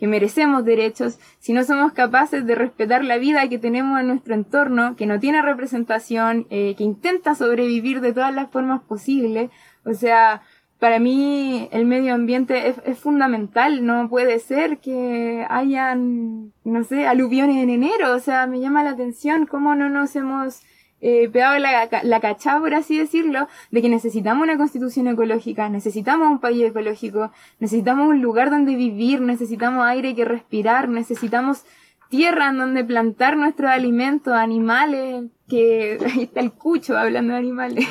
S3: que merecemos derechos, si no somos capaces de respetar la vida que tenemos en nuestro entorno, que no tiene representación, eh, que intenta sobrevivir de todas las formas posibles? O sea, para mí el medio ambiente es, es, fundamental, no puede ser que hayan, no sé, aluviones en enero, o sea, me llama la atención cómo no nos hemos eh, pegado la, la cachada, por así decirlo, de que necesitamos una constitución ecológica, necesitamos un país ecológico, necesitamos un lugar donde vivir, necesitamos aire que respirar, necesitamos tierra en donde plantar nuestros alimentos, animales, que [LAUGHS] ahí está el cucho hablando de animales.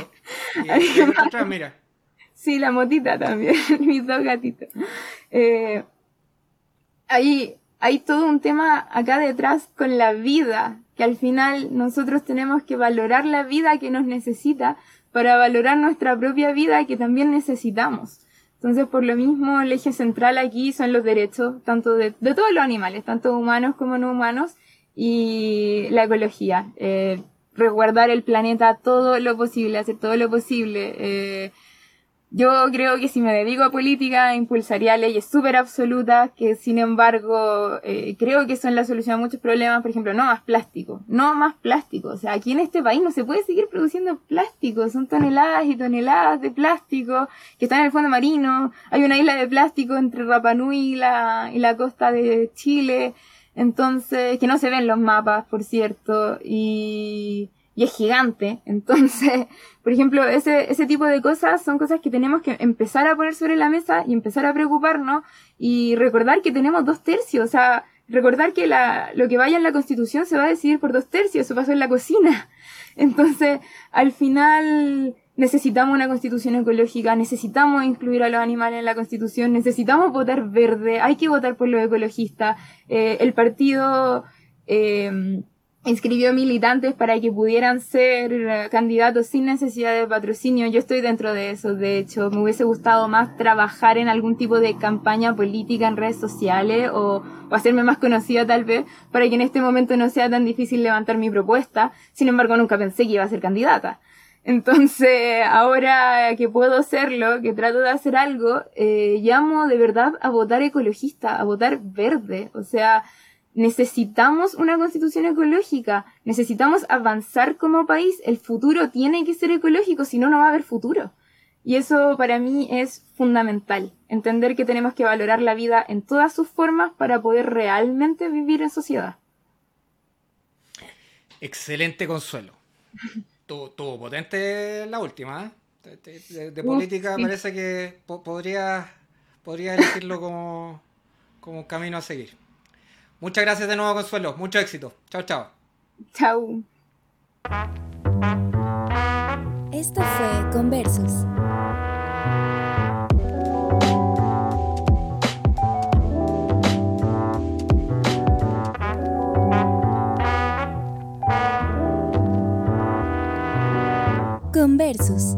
S3: [LAUGHS]
S2: mira.
S3: Sí, la motita también, [LAUGHS] mis dos gatitos. Eh, ahí hay todo un tema acá detrás con la vida, que al final nosotros tenemos que valorar la vida que nos necesita para valorar nuestra propia vida que también necesitamos. Entonces, por lo mismo, el eje central aquí son los derechos, tanto de, todos los animales, tanto humanos como no humanos, y la ecología. Eh, resguardar el planeta todo lo posible, hacer todo lo posible. Eh, yo creo que si me dedico a política, impulsaría leyes súper absolutas que, sin embargo, eh, creo que son la solución a muchos problemas. Por ejemplo, no más plástico, no más plástico. O sea, aquí en este país no se puede seguir produciendo plástico. Son toneladas y toneladas de plástico que están en el fondo marino. Hay una isla de plástico entre Rapa Nui y la, y la costa de Chile. Entonces, que no se ven los mapas, por cierto. Y y es gigante. [LAUGHS] Entonces, por ejemplo, ese, ese tipo de cosas son cosas que tenemos que empezar a poner sobre la mesa y empezar a preocuparnos y recordar que tenemos dos tercios. O sea, recordar que la, lo que vaya en la constitución se va a decidir por dos tercios. Eso pasó en la cocina. [LAUGHS] Entonces, al final, necesitamos una constitución ecológica, necesitamos incluir a los animales en la constitución, necesitamos votar verde, hay que votar por los ecologistas. Eh, el partido, eh, inscribió militantes para que pudieran ser eh, candidatos sin necesidad de patrocinio. Yo estoy dentro de eso, de hecho, me hubiese gustado más trabajar en algún tipo de campaña política en redes sociales o, hacerme más conocida tal vez, para que en este momento no sea tan difícil levantar mi propuesta. Sin embargo, nunca pensé que iba a ser candidata. Entonces, ahora que puedo hacerlo, que trato de hacer algo, eh, llamo de verdad a votar ecologista, a votar verde. O sea, necesitamos una constitución ecológica, necesitamos avanzar como país, el futuro tiene que ser ecológico, si no, no va a haber futuro. Y eso para mí es fundamental, entender que tenemos que valorar la vida en todas sus formas para poder realmente vivir en sociedad.
S2: Excelente consuelo. [LAUGHS] Tuvo, potente la última. ¿eh? De, política parece que podría, podría elegirlo como, como camino a seguir. Muchas gracias de nuevo, Consuelo. Mucho éxito. Chao, chao.
S3: Chao.
S1: Esto fue Conversus. Conversus.